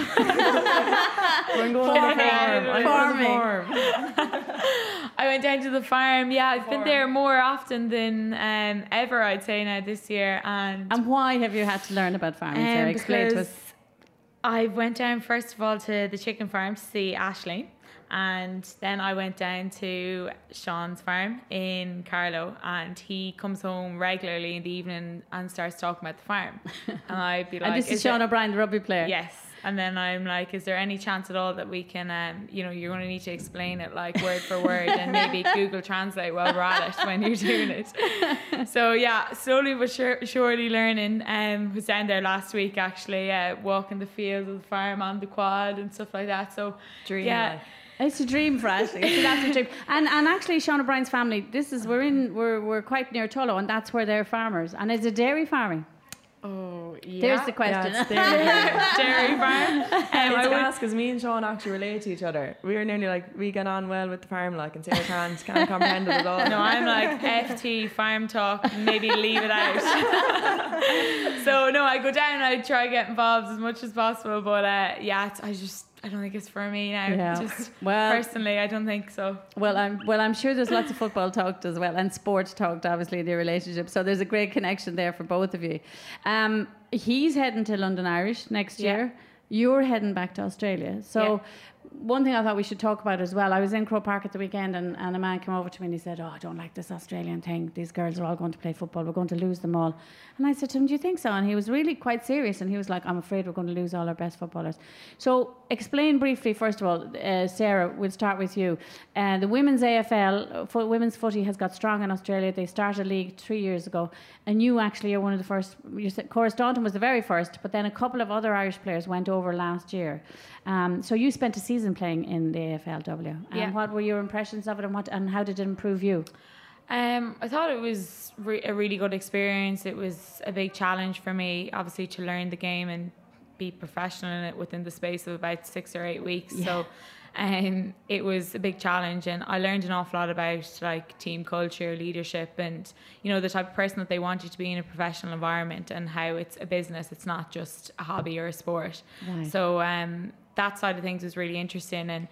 We're going to the farm. Farming. the farm. <laughs> I went down to the farm. Yeah, I've been there more often than um, ever. I'd say now this year, and And why have you had to learn about farming? Um, Sarah, explain to us. because I went down first of all to the chicken farm to see Aishling, and then I went down to Sean's farm in Carlow, and he comes home regularly in the evening and starts talking about the farm, <laughs> and I'd be like, and this is "Is there- Sean O'Brien, the rugby player. Yes. And then I'm like, is there any chance at all that we can, um, you know, you're going to need to explain it like word for word and <laughs> maybe Google Translate while we're at it when you're doing it. <laughs> So yeah, slowly but sure, surely learning. Um, was down there last week actually, uh, walking the fields of the farm on the quad and stuff like that. So Dream yeah, life. It's a dream for Ashley. It's an absolute dream. And and actually, Sean O'Brien's family. This is we're in we're we're quite near Tullow, and that's where they're farmers. And it's a dairy farming. Oh, yeah. There's the question. Yeah, it's there. <laughs> dairy farm. <laughs> Um, I would- gas because me and Sean actually relate to each other. We were nearly like we get on well with the farm, like, and Sarah can't can't comprehend it at all. No, I'm like <laughs> FT farm talk. Maybe leave it out. so no, I go down. I try to get involved as much as possible. But uh, yeah, I just I don't think it's for me now. Yeah. Just Well- personally, I don't think so. Well, I'm well. I'm sure there's lots of football talked as well, and sport talked, obviously, in your relationship. So there's a great connection there for both of you. Um, he's heading to London Irish next Yeah. year. You're heading back to Australia. So. One thing I thought we should talk about as well. I was in Croke Park at the weekend, and, and a man came over to me and he said, "Oh, I don't like this Australian thing. These girls are all going to play football. We're going to lose them all." And I said to him, "Do you think so?" And he was really quite serious, and he was like, "I'm afraid we're going to lose all our best footballers." So, explain briefly, first of all, uh, Sarah. We'll start with you. Uh, the women's AFL, uh, fo- women's footy, has got strong in Australia. They started a league three years ago, and you actually are one of the first. You said Cora Staunton was the very first, but then a couple of other Irish players went over last year. Um, so you spent a season playing in the AFLW. And Yeah. what were your impressions of it, and what and how did it improve you? Um, I thought it was re- a really good experience. It was a big challenge for me, obviously, to learn the game and be professional in it within the space of about six or eight weeks. So, um, it was a big challenge, and I learned an awful lot about like team culture, leadership, and you know the type of person that they want you to be in a professional environment, and how it's a business. It's not just a hobby or a sport. Right. So, um, that side of things was really interesting, and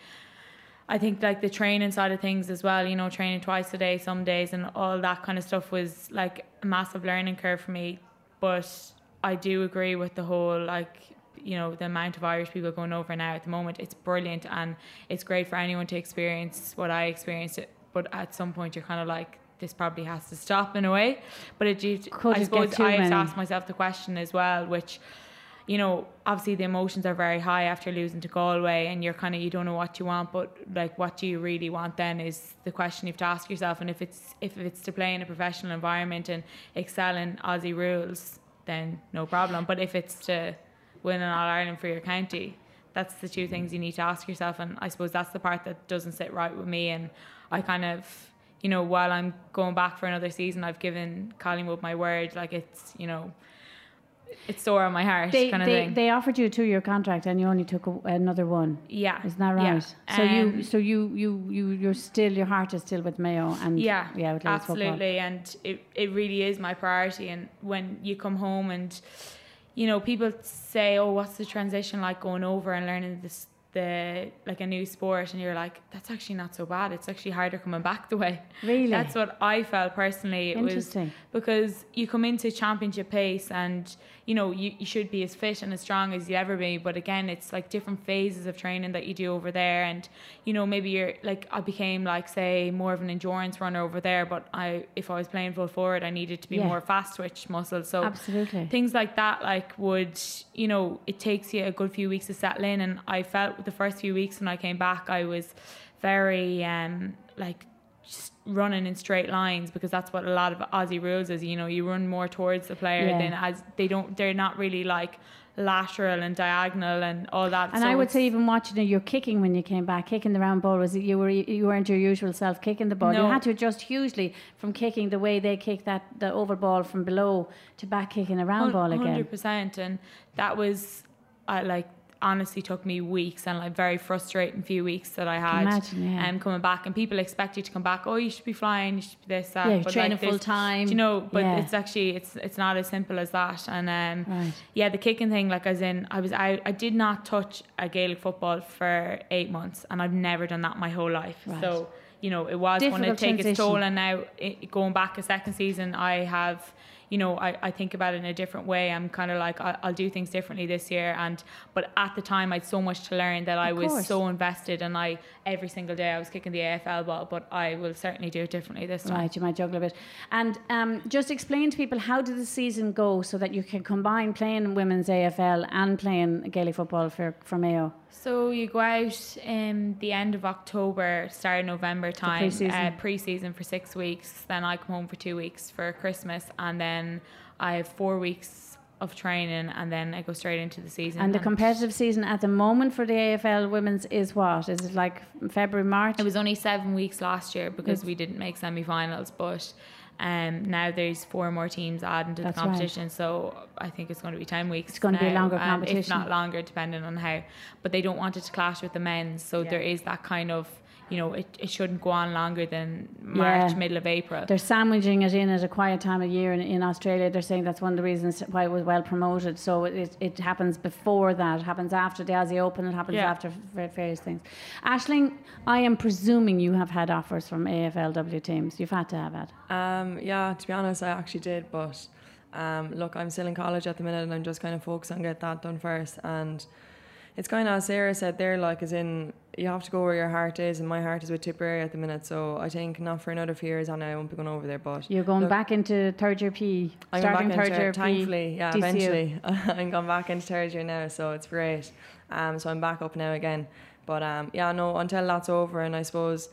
I think like the training side of things as well, you know, training twice a day some days and all that kind of stuff was like a massive learning curve for me. But I do agree with the whole like you know the amount of Irish people going over now at the moment. It's brilliant and it's great for anyone to experience what I experienced. It, but at some point you're kind of like this probably has to stop in a way. But it I suppose I have to ask myself the question as well, which you know, obviously the emotions are very high after losing to Galway, and you're kind of you don't know what you want, but like what do you really want? Then is the question you have to ask yourself. And if it's if it's to play in a professional environment and excel in Aussie rules, then no problem. But if it's to win an All Ireland for your county, that's the two things you need to ask yourself. And I suppose that's the part that doesn't sit right with me. And I kind of, you know, while I'm going back for another season, I've given Collingwood my word. Like it's, you know, it's sore on my heart They, kind of they, thing. they offered you a two-year contract and you only took a, another one. yeah, Isn't that right? yeah. So you, Um, so you, you, you, you're still your heart is still with Mayo and yeah, yeah, with ladies football. absolutely, and it it really is my priority. And when you come home and you know people say, "Oh, what's the transition like going over and learning this?" The like a new sport, and you're like, that's actually not so bad. It's actually harder coming back the way. Really? That's what I felt personally. It was Interesting. because you come into championship pace and you know you, you should be as fit and as strong as you ever be but again it's like different phases of training that you do over there and you know maybe you're like I became like say more of an endurance runner over there but I if I was playing full forward I needed to be Yeah. more fast twitch muscle so Absolutely. things like that like would you know it takes you a good few weeks to settle in and I felt the first few weeks when I came back I was very um like just running in straight lines because that's what a lot of Aussie rules is. You know, you run more towards the player Yeah. than as they don't. They're not really like lateral and diagonal and all that. And So I would say even watching it, you're kicking when you came back, kicking the round ball was you were you weren't your usual self kicking the ball. You had to adjust hugely from kicking the way they kick that the oval ball from below to back kicking a round ball again. Hundred percent, and that was, I like honestly took me weeks and like very frustrating few weeks that I had. imagine, yeah. Um, coming back and people expect you to come back. Oh, you should be flying. You should be this that. Yeah, but training like, full time. do You know, but Yeah. it's actually it's it's not as simple as that. And um, Right. yeah, the kicking thing, like as in, I was out. I did not touch a Gaelic football for eight months, and I've never done that my whole life. Right. So. You know, it was going to take its transition. toll, and now it, going back a second season, I have you know, I, I think about it in a different way. I'm kind of like, I, I'll do things differently this year. And, but at the time, I had so much to learn that I Of was course. so invested and I, every single day I was kicking the AFL ball, but I will certainly do it differently this time. Right, you might juggle a bit. And um, just explain to people how did the season go so that you can combine playing women's AFL and playing Gaelic football for, for Mayo. So you go out in the end of October, start of November time, pre-season. uh, pre-season for six weeks. Then I come home for two weeks for Christmas, and then I have four weeks of training, and then I go straight into the season. And the competitive season at the moment for the AFL women's is what? Is it like February, March? It was only seven weeks last year because we didn't make semi-finals, but um, now there's four more teams added to That's the right. competition. So I think it's going to be ten weeks. It's going to be a now, longer and if not longer, depending on how. But they don't want it to clash with the men's, so there is that kind of. You know, it, it shouldn't go on longer than March, Yeah. middle of April. They're sandwiching it in at a quiet time of year in, in Australia. They're saying that's one of the reasons why it was well promoted. So it, it happens before that, it happens after the Aussie Open, it happens Yeah. after various things. Aishling, I am presuming you have had offers from AFLW teams. You've had to have had. Um, yeah, to be honest, I actually did, but um, look, I'm still in college at the minute, and I'm just kind of focused on get that done first. And it's kind of as Sarah said there, like as in you have to go where your heart is, and my heart is with Tipperary at the minute. So I think not for another few years, and I won't be going over there. But You're going look, back into third year P, I'm starting back third year P. thankfully, yeah, DCU. eventually. <laughs> I'm going back into third year now, so it's great. Um, so I'm back up now again. But um, yeah, no, until that's over, and I suppose,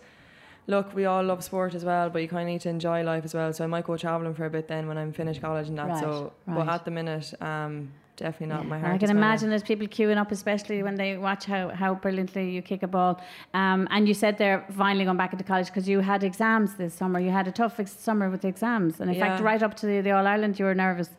look, we all love sport as well, but you kind of need to enjoy life as well. So I might go travelling for a bit then when I'm finished college and that. Right, so, right. but at the minute, um, definitely not my heart. I can imagine there's people queuing up, especially when they watch how, how brilliantly you kick a ball. Um, and you said they're finally going back into college because you had exams this summer. You had a tough ex- summer with the exams. And in fact, right up to the, the All Ireland, you were nervous.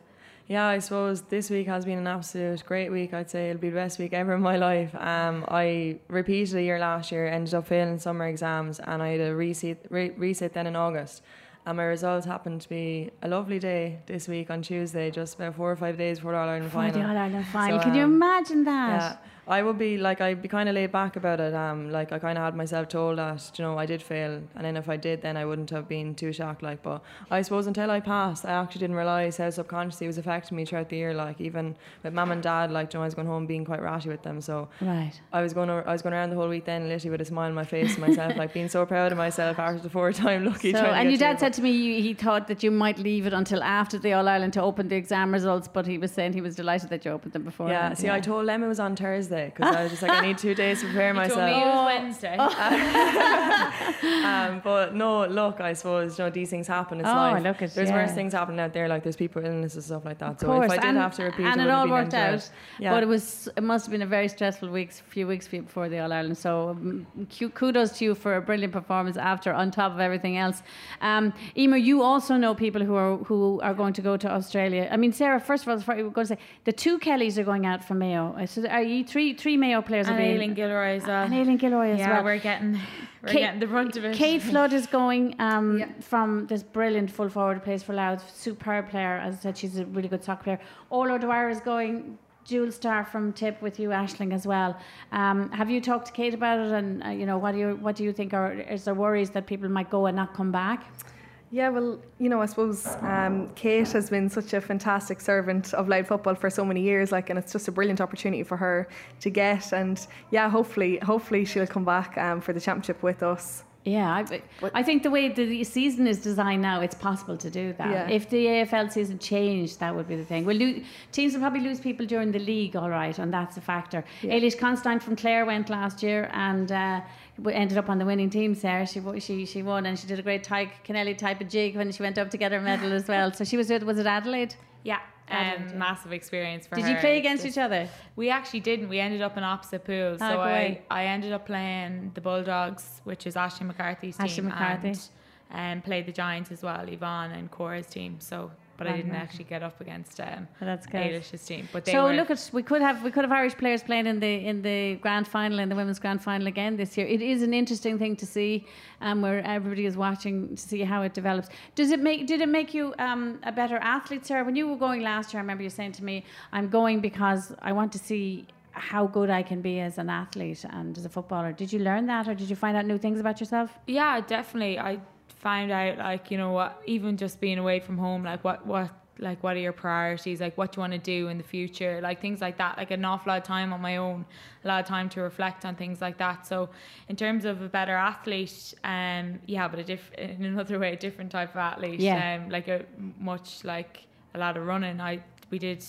Yeah, I suppose this week has been an absolute great week. I'd say it'll be the best week ever in my life. Um, I repeated a year last year, ended up failing summer exams, and I had a resit, re- resit then in August. And my results happened to be a lovely day this week on Tuesday, just about four or five days before the All Ireland For final. the All Ireland final. So, Can you um, imagine that? Yeah, I would be like I'd be kind of laid back about it. Um, like I kind of had myself told that you know I did fail, and then if I did, then I wouldn't have been too shocked. Like, but I suppose until I passed, I actually didn't realize how subconsciously it was affecting me throughout the year. Like even with mum and dad, like you know, I was going home being quite ratty with them. So Right. I was going, I was going around the whole week then, literally with a smile on my face to myself, like being so proud of myself after the four-time <laughs> lucky. So, and your dad said to me you, he thought that you might leave it until after the All Ireland to open the exam results, but he was saying he was delighted that you opened them before. Yeah, see, I told them it was on Thursday because I was just like, I need two days to prepare <laughs> You myself. told me it was Wednesday. <laughs> um, but no, look, I suppose you know these things happen. It's Oh, life. look, it's- there's yeah. worse things happening out there, like there's people illness and stuff like that. Of so course, if I did and, have to repeat, and it, it all worked out. Yeah. But it was it must have been a very stressful weeks, few weeks before the All Ireland. So um, kudos to you for a brilliant performance after, on top of everything else. Um, Eimear, you also know people who are who are going to go to Australia. I mean, Sarah. First of all, we were going to say the two Kellys are going out from Mayo. So are you three three Mayo players? And are being, Aileen Gilroy as well. and Aileen Gilroy as yeah, well. we're getting we're Kate- getting the brunt of it. Kate Flood is going um, Yeah. from this brilliant full forward plays for Louth, superb player. As I said, she's a really good soccer player. Orla O'Dwyer is going. Jewel Star from Tip with you, Aishling, as well. Um, have you talked to Kate about it? And uh, you know, what do you what do you think? Or is there worries that people might go and not come back? Yeah, well, you know, I suppose um, Kate has been such a fantastic servant of Louth Football for so many years, like, and it's just a brilliant opportunity for her to get. And yeah, hopefully, hopefully she'll come back um, for the championship with us. Yeah, I, I think the way the season is designed now, it's possible to do that. Yeah. If the AFL season changed, that would be the thing. Well, lo- teams will probably lose people during the league, all right, and that's a factor. Ailish Considine from Clare went last year and uh, ended up on the winning team. Sarah, she she she won and she did a great Tadhg Kennelly type of jig when she went up to get her medal as well. So she was with was it Adelaide? Yeah, Adelaide, um, massive experience for her. Did her. you play against just- each other? We actually didn't. We ended up in opposite pools. Ah, so I. I ended up playing the Bulldogs, which is Aisling McCarthy's Aisling team, McCarthy. and um, played the Giants as well, Yvonne and Cora's team. So, but I didn't right. actually get up against um, that's good. Ailish's team. But they So were, look at we could have we could have Irish players playing in the in the grand final in the women's grand final again this year. It is an interesting thing to see, um, where everybody is watching to see how it develops. Does it make did it make you um, a better athlete, Sarah? When you were going last year, I remember you saying to me, "I'm going because I want to see." How good I can be as an athlete and as a footballer. Did you learn that, or did you find out new things about yourself? Yeah, definitely. I found out like you know what, even just being away from home, like what what like what are your priorities, like what do you want to do in the future, like things like that. Like an awful lot of time on my own, a lot of time to reflect on things like that. So in terms of a better athlete, um, yeah, but a diff- in another <laughs> way, a different type of athlete. Yeah. Um, like a much like a lot of running. I we did.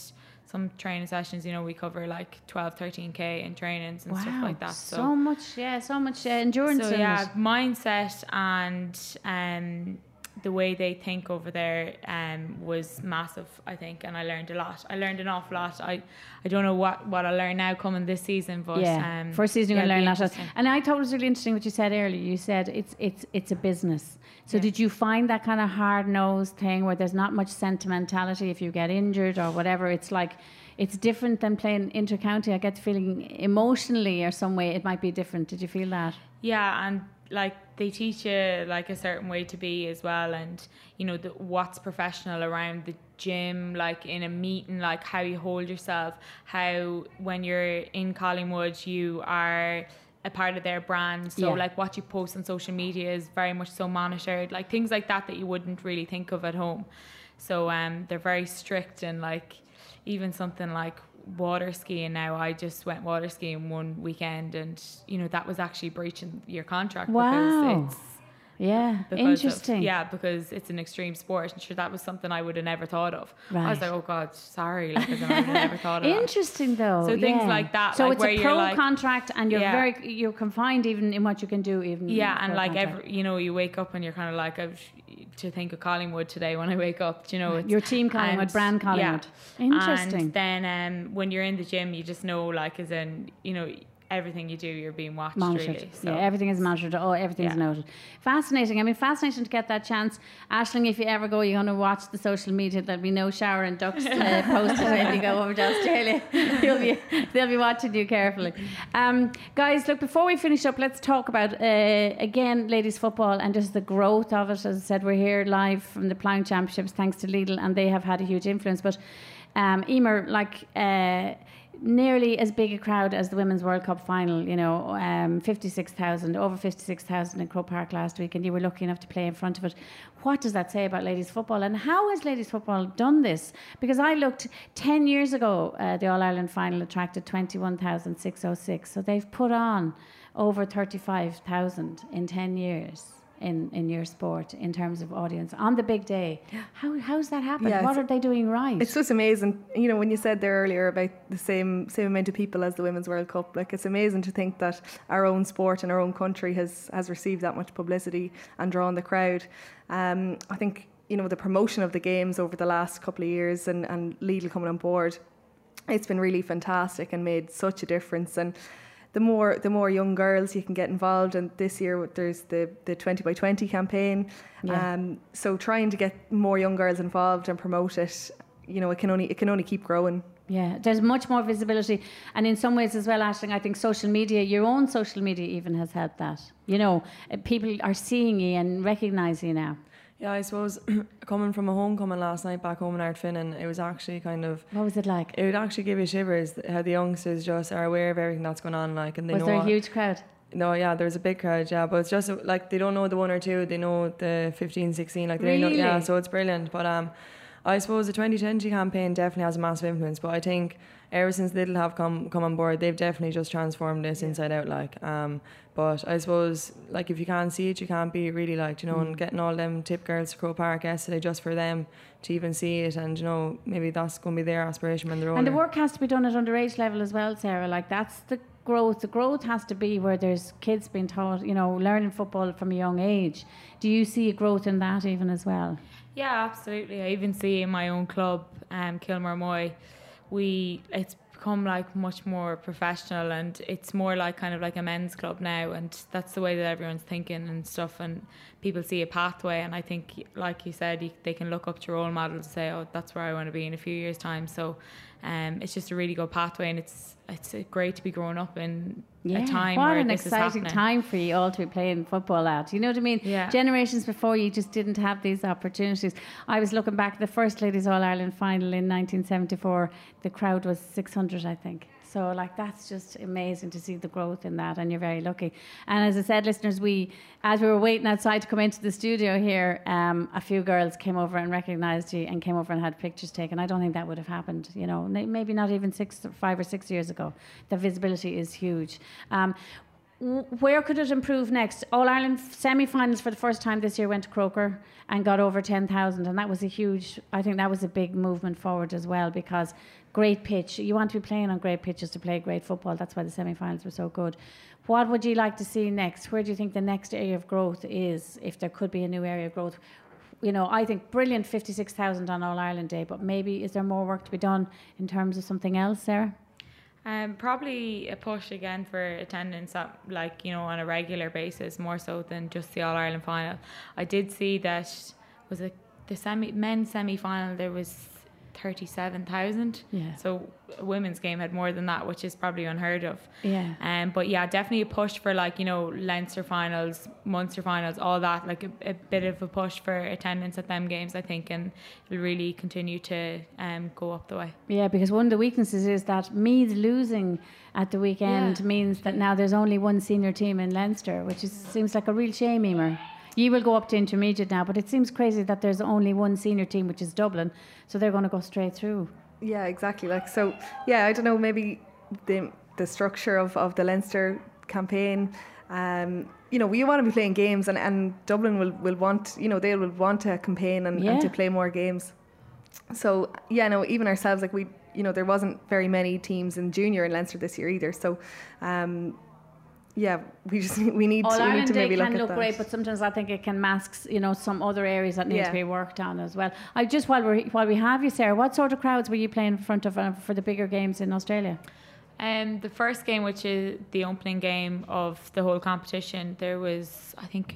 Some training sessions, you know, we cover like 12, 13k in trainings and stuff like that. so, much, yeah, so much uh, endurance. So yeah, it. mindset and um, the way they think over there um, was massive, I think, and I learned a lot. I learned an awful lot. I, I don't know what, what I'll learn now coming this season, but yeah, um, first season you're yeah, going to learn a lot. And I thought it was really interesting what you said earlier. You said it's it's it's a business. So Yeah. did you find that kind of hard nosed thing where there's not much sentimentality if you get injured or whatever? It's like it's different than playing intercounty. I get the feeling emotionally or some way it might be different. Did you feel that? Yeah, and like they teach you like a certain way to be as well, and you know the, what's professional around the gym, like in a meeting, like how you hold yourself, how when you're in Collingwood you are a part of their brand. So Yeah. like what you post on social media is very much so monitored, like things like that that you wouldn't really think of at home. So um, they're very strict and like even something like water skiing now I just went water skiing one weekend and you know that was actually breaching your contract Wow. because it's Yeah, because of- interesting. yeah because it's an extreme sport and sure that was something I would have never thought of I was like oh god sorry like I have never <laughs> thought of that Interesting though. So things yeah. like that, So like it's where a pro like- contract, and you're Yeah. very you're confined even in what you can do. Even yeah and like contract. every you know you wake up and you're kind of like I've to think of Collingwood today when I wake up you know it's, Your team Collingwood, and- brand Collingwood. yeah. Interesting. and then um, when you're in the gym you just know like as in you know everything you do you're being watched monitored. really so Yeah, everything is monitored. Oh, everything's Yeah. noted. Fascinating. I mean, fascinating to get that chance. Aishling, if you ever go, you're going to watch the social media. There'll be no shower and ducks uh, <laughs> posted when you go over to Australia. <laughs> You'll be, they'll be watching you carefully. Um, guys, look, before we finish up, let's talk about, uh, again, ladies football and just the growth of it. As I said, we're here live from the Ploughing Championships thanks to Lidl, and they have had a huge influence. But um, Eimear, like, uh, nearly as big a crowd as the Women's World Cup final, you know, um, 56,000, over 56,000 in Croke Park last week, and you were lucky enough to play in front of it. What does that say about ladies football, and how has ladies football done this? Because I looked 10 years ago, uh, the All Ireland final attracted 21,606, so they've put on over 35,000 in 10 years. In, in your sport in terms of audience on the big day. How how's that happened? Yeah, what are they doing right? It's just amazing. You know, when you said there earlier about the same same amount of people as the Women's World Cup, like it's amazing to think that our own sport and our own country has has received that much publicity and drawn the crowd. Um, I think you know the promotion of the games over the last couple of years and and Lidl coming on board, it's been really fantastic and made such a difference and. The more the more young girls you can get involved, and this year there's the the twenty by twenty campaign. Yeah. Um, so trying to get more young girls involved and promote it, you know, it can only it can only keep growing. Yeah, there's much more visibility, and in some ways as well, Aishling. I think social media, your own social media, even has helped that. You know, uh, people are seeing you and recognizing you now. Yeah, I suppose <clears throat> coming from a homecoming last night back home in Ardfinnan, it was actually kind of What was it like? it would actually give you shivers how the youngsters just are aware of everything that's going on, like, and they Was know. there a huge crowd? No, yeah, there's a big crowd, yeah, but it's just like they don't know the one or two, they know the 15, 16, like they know, yeah, so it's brilliant. But um, I suppose the 2020 campaign definitely has a massive influence, but I think ever since Lidl have come come on board, they've definitely just transformed this inside out, like. Um, but I suppose like if you can't see it, you can't be really like you know, Mm. and getting all them tip girls to Croke Park yesterday just for them to even see it, and you know maybe that's going to be their aspiration when they're older. And the work has to be done at underage level as well, Sarah. Like that's the growth. The growth has to be where there's kids being taught, you know, learning football from a young age. Do you see a growth in that even as well? Yeah, absolutely. I even see in my own club, um, Kilmore Moy, we it's become like much more professional and it's more like kind of like a men's club now and that's the way that everyone's thinking and stuff and people see a pathway and I think like you said you, they can look up to role models and say oh that's where I want to be in a few years time so um, it's just a really good pathway and it's it's uh, great to be growing up in a time what where an this exciting time for you all to be playing football at. You know what I mean? Yeah. Generations before you just didn't have these opportunities. I was looking back at the first Ladies All Ireland final in 1974. The crowd was 600, I think. So like that's just amazing to see the growth in that, and you're very lucky. And as I said, listeners, we as we were waiting outside to come into the studio here, um, a few girls came over and recognised you and came over and had pictures taken. I don't think that would have happened, you know, maybe not even six, five or six years ago. The visibility is huge. Um, where could it improve next? All Ireland semi-finals for the first time this year went to Croker and got over ten thousand, and that was a huge. I think that was a big movement forward as well because great pitch. You want to be playing on great pitches to play great football. That's why the semi-finals were so good. What would you like to see next? Where do you think the next area of growth is? If there could be a new area of growth. You know, I think brilliant 56,000 on All Ireland Day, but maybe is there more work to be done in terms of something else, Sarah? Um, probably a push again for attendance at like you know on a regular basis, more so than just the All Ireland final. I did see that was it the semi men's semi final there was thirty seven thousand. Yeah. So a women's game had more than that, which is probably unheard of. Yeah. Um, but yeah, definitely a push for like you know Leinster finals, Munster finals, all that. Like a, a bit of a push for attendance at them games, I think, and it'll really continue to um, go up the way. Yeah, because one of the weaknesses is that Meath losing at the weekend Yeah. means that now there's only one senior team in Leinster, which is, seems like a real shame, Eimear. You will go up to intermediate now, but it seems crazy that there's only one senior team, which is Dublin, so they're going to go straight through. Yeah, exactly. Like so, yeah. I don't know. Maybe the the structure of, of the Leinster campaign. Um, you know, we want to be playing games, and, and Dublin will, will want you know they will want to campaign and, and to play more games. So yeah, no, even ourselves, like we, you know, there wasn't very many teams in junior in Leinster this year either. So, um, yeah, we just <laughs> we need All to, we need Ireland to Day maybe look can at look that. great, but sometimes I think it can mask, you know, some other areas that need Yeah. to be worked on as well. I just while we while we have you, Sarah, what sort of crowds were you playing in front of uh, for the bigger games in Australia? Um, the first game, which is the opening game of the whole competition, there was I think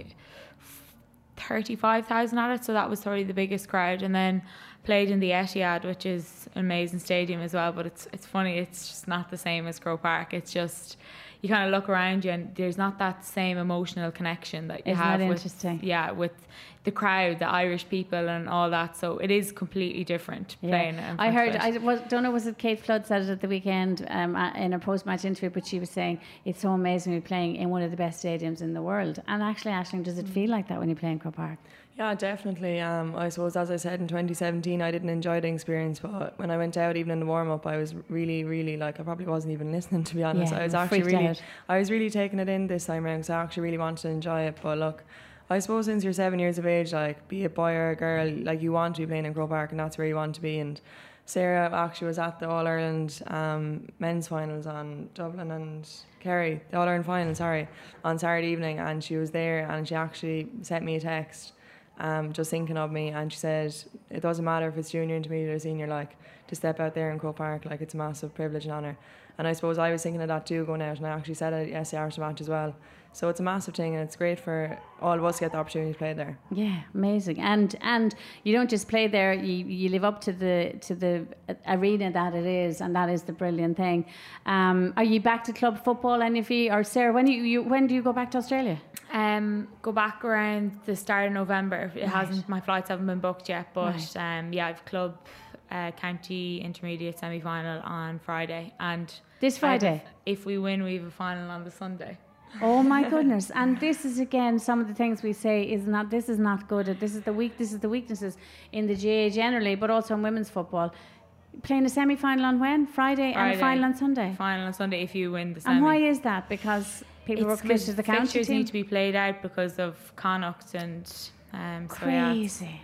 thirty-five thousand at it, so that was probably the biggest crowd. And then played in the Etihad, which is an amazing stadium as well. But it's it's funny, it's just not the same as Croke Park. It's just you kind of look around you and there's not that same emotional connection that you Isn't have that with interesting? yeah with the crowd, the Irish people, and all that. So it is completely different playing. in I heard. I was, don't know was it Kate Flood said it at the weekend um, in a post-match interview, but she was saying it's so amazing we're playing in one of the best stadiums in the world. And actually, Aishling, does it feel like that when you play in Croke Park? Yeah, definitely. Um, I suppose, as I said in 2017, I didn't enjoy the experience, but when I went out, even in the warm up, I was really, really like I probably wasn't even listening to be honest. Yeah, I was actually really, out. I was really taking it in this time around because I actually really wanted to enjoy it. But look, I suppose since you're seven years of age, like be a boy or a girl, like you want to be playing in Croke Park, and that's where you want to be. And Sarah actually was at the All Ireland um, men's finals on Dublin and Kerry, the All Ireland final, sorry, on Saturday evening, and she was there, and she actually sent me a text, um, just thinking of me, and she said it doesn't matter if it's junior, intermediate, or senior, like to step out there in Croke Park, like it's a massive privilege and honour. And I suppose I was thinking of that too going out, and I actually said it yesterday after the match as well. So it's a massive thing, and it's great for all of us to get the opportunity to play there. Yeah, amazing. And and you don't just play there; you, you live up to the to the arena that it is, and that is the brilliant thing. Um, are you back to club football, any of you? Or Sarah, when you, you when do you go back to Australia? Um, go back around the start of November. It hasn't. My flights haven't been booked yet, but Right. um, yeah, I've club uh, county intermediate semi final on Friday, and This Friday? if we win, we have a final on the Sunday. Oh my <laughs> goodness! And this is again some of the things we say is not. This is not good. This is the weak. This is the weaknesses in the GA generally, but also in women's football. Playing a semi final on when Friday, and a final on Sunday. Final on Sunday if you win the semi. And why is that? Because people were It's committed 'cause to the county fixtures team. need to be played out because of Connacht and um, so yeah, it's, Crazy.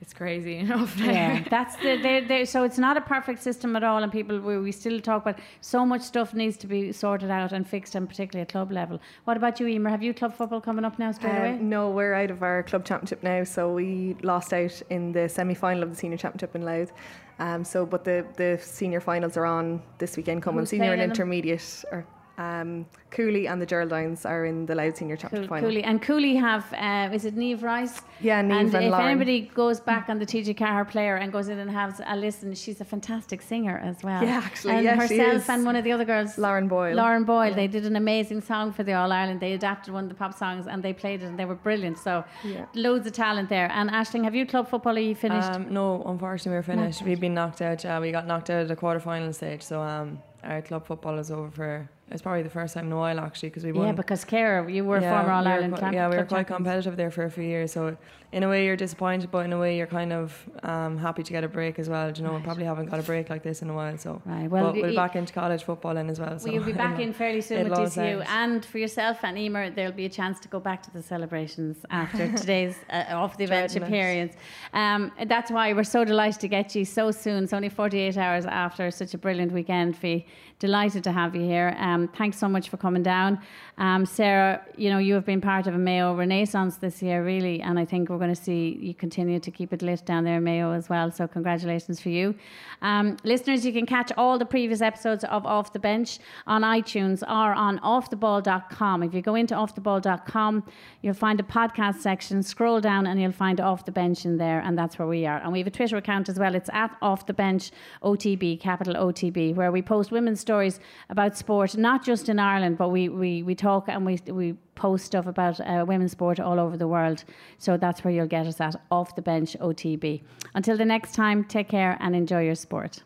it's crazy <laughs> enough. Yeah, that's the they they so it's not a perfect system at all, and people we, we still talk about so much stuff needs to be sorted out and fixed, and particularly at club level. What about you, Eimear? Have you club football coming up now straight away? Um, no, we're out of our club championship now, so we lost out in the semi-final of the senior championship in Louth. Um, so, but the the senior finals are on this weekend coming. Who's senior and playing them? intermediate, or um, Cooley and the Geraldines are in the Louth senior championship Cool, final. Cooley and Cooley have uh, is it Niamh Rice? Yeah, Niamh and and if Lauren. anybody goes back on the TG4 player and goes in and has a listen, she's a fantastic singer as well. Yeah, actually, and yeah, she herself is. and one of the other girls, Lauren Boyle. Lauren Boyle, they did an amazing song for the All Ireland. They adapted one of the pop songs and they played it and they were brilliant. So Yeah. loads of talent there. And Aishling, have you club football? Are you finished? Um, no, unfortunately, we're finished. We've been knocked out. Uh, we got knocked out at the quarter final stage. So um, our club football is over for. It's probably the first time in a while actually because we won. yeah, because Kara, you were a Yeah, former All we Ireland qui- champ. Yeah, we were quite champions. competitive there for a few years. So in a way, you're disappointed, but in a way, you're kind of um, happy to get a break as well. Do you know, we probably haven't got a break like this in a while. So Right, well, but we'll be back into college football then as well. So Well, you'll be back in fairly soon with DCU, and for yourself and Eimear, there'll be a chance to go back to the celebrations after <laughs> today's uh, off the it. appearance. Um, that's why we're so delighted to get you so soon. It's only 48 hours after such a brilliant weekend. Fee, delighted to have you here. Um, thanks so much for coming down, um, Sarah. You know you have been part of a Mayo Renaissance this year, really, and I think we're going to see you continue to keep it lit down there in Mayo as well. So congratulations for you, um, listeners. You can catch all the previous episodes of Off the Bench on iTunes or on offtheball.com. If you go into offtheball.com, you'll find a podcast section. Scroll down and you'll find Off the Bench in there, and that's where we are. And we have a Twitter account as well. It's at Off the Bench OTB, capital OTB, where we post women's stories about sport, not just in Ireland, but we, we, we talk and we, we post stuff about uh, women's sport all over the world. So that's where you'll get us at Off the Bench OTB. Until the next time, take care and enjoy your sport.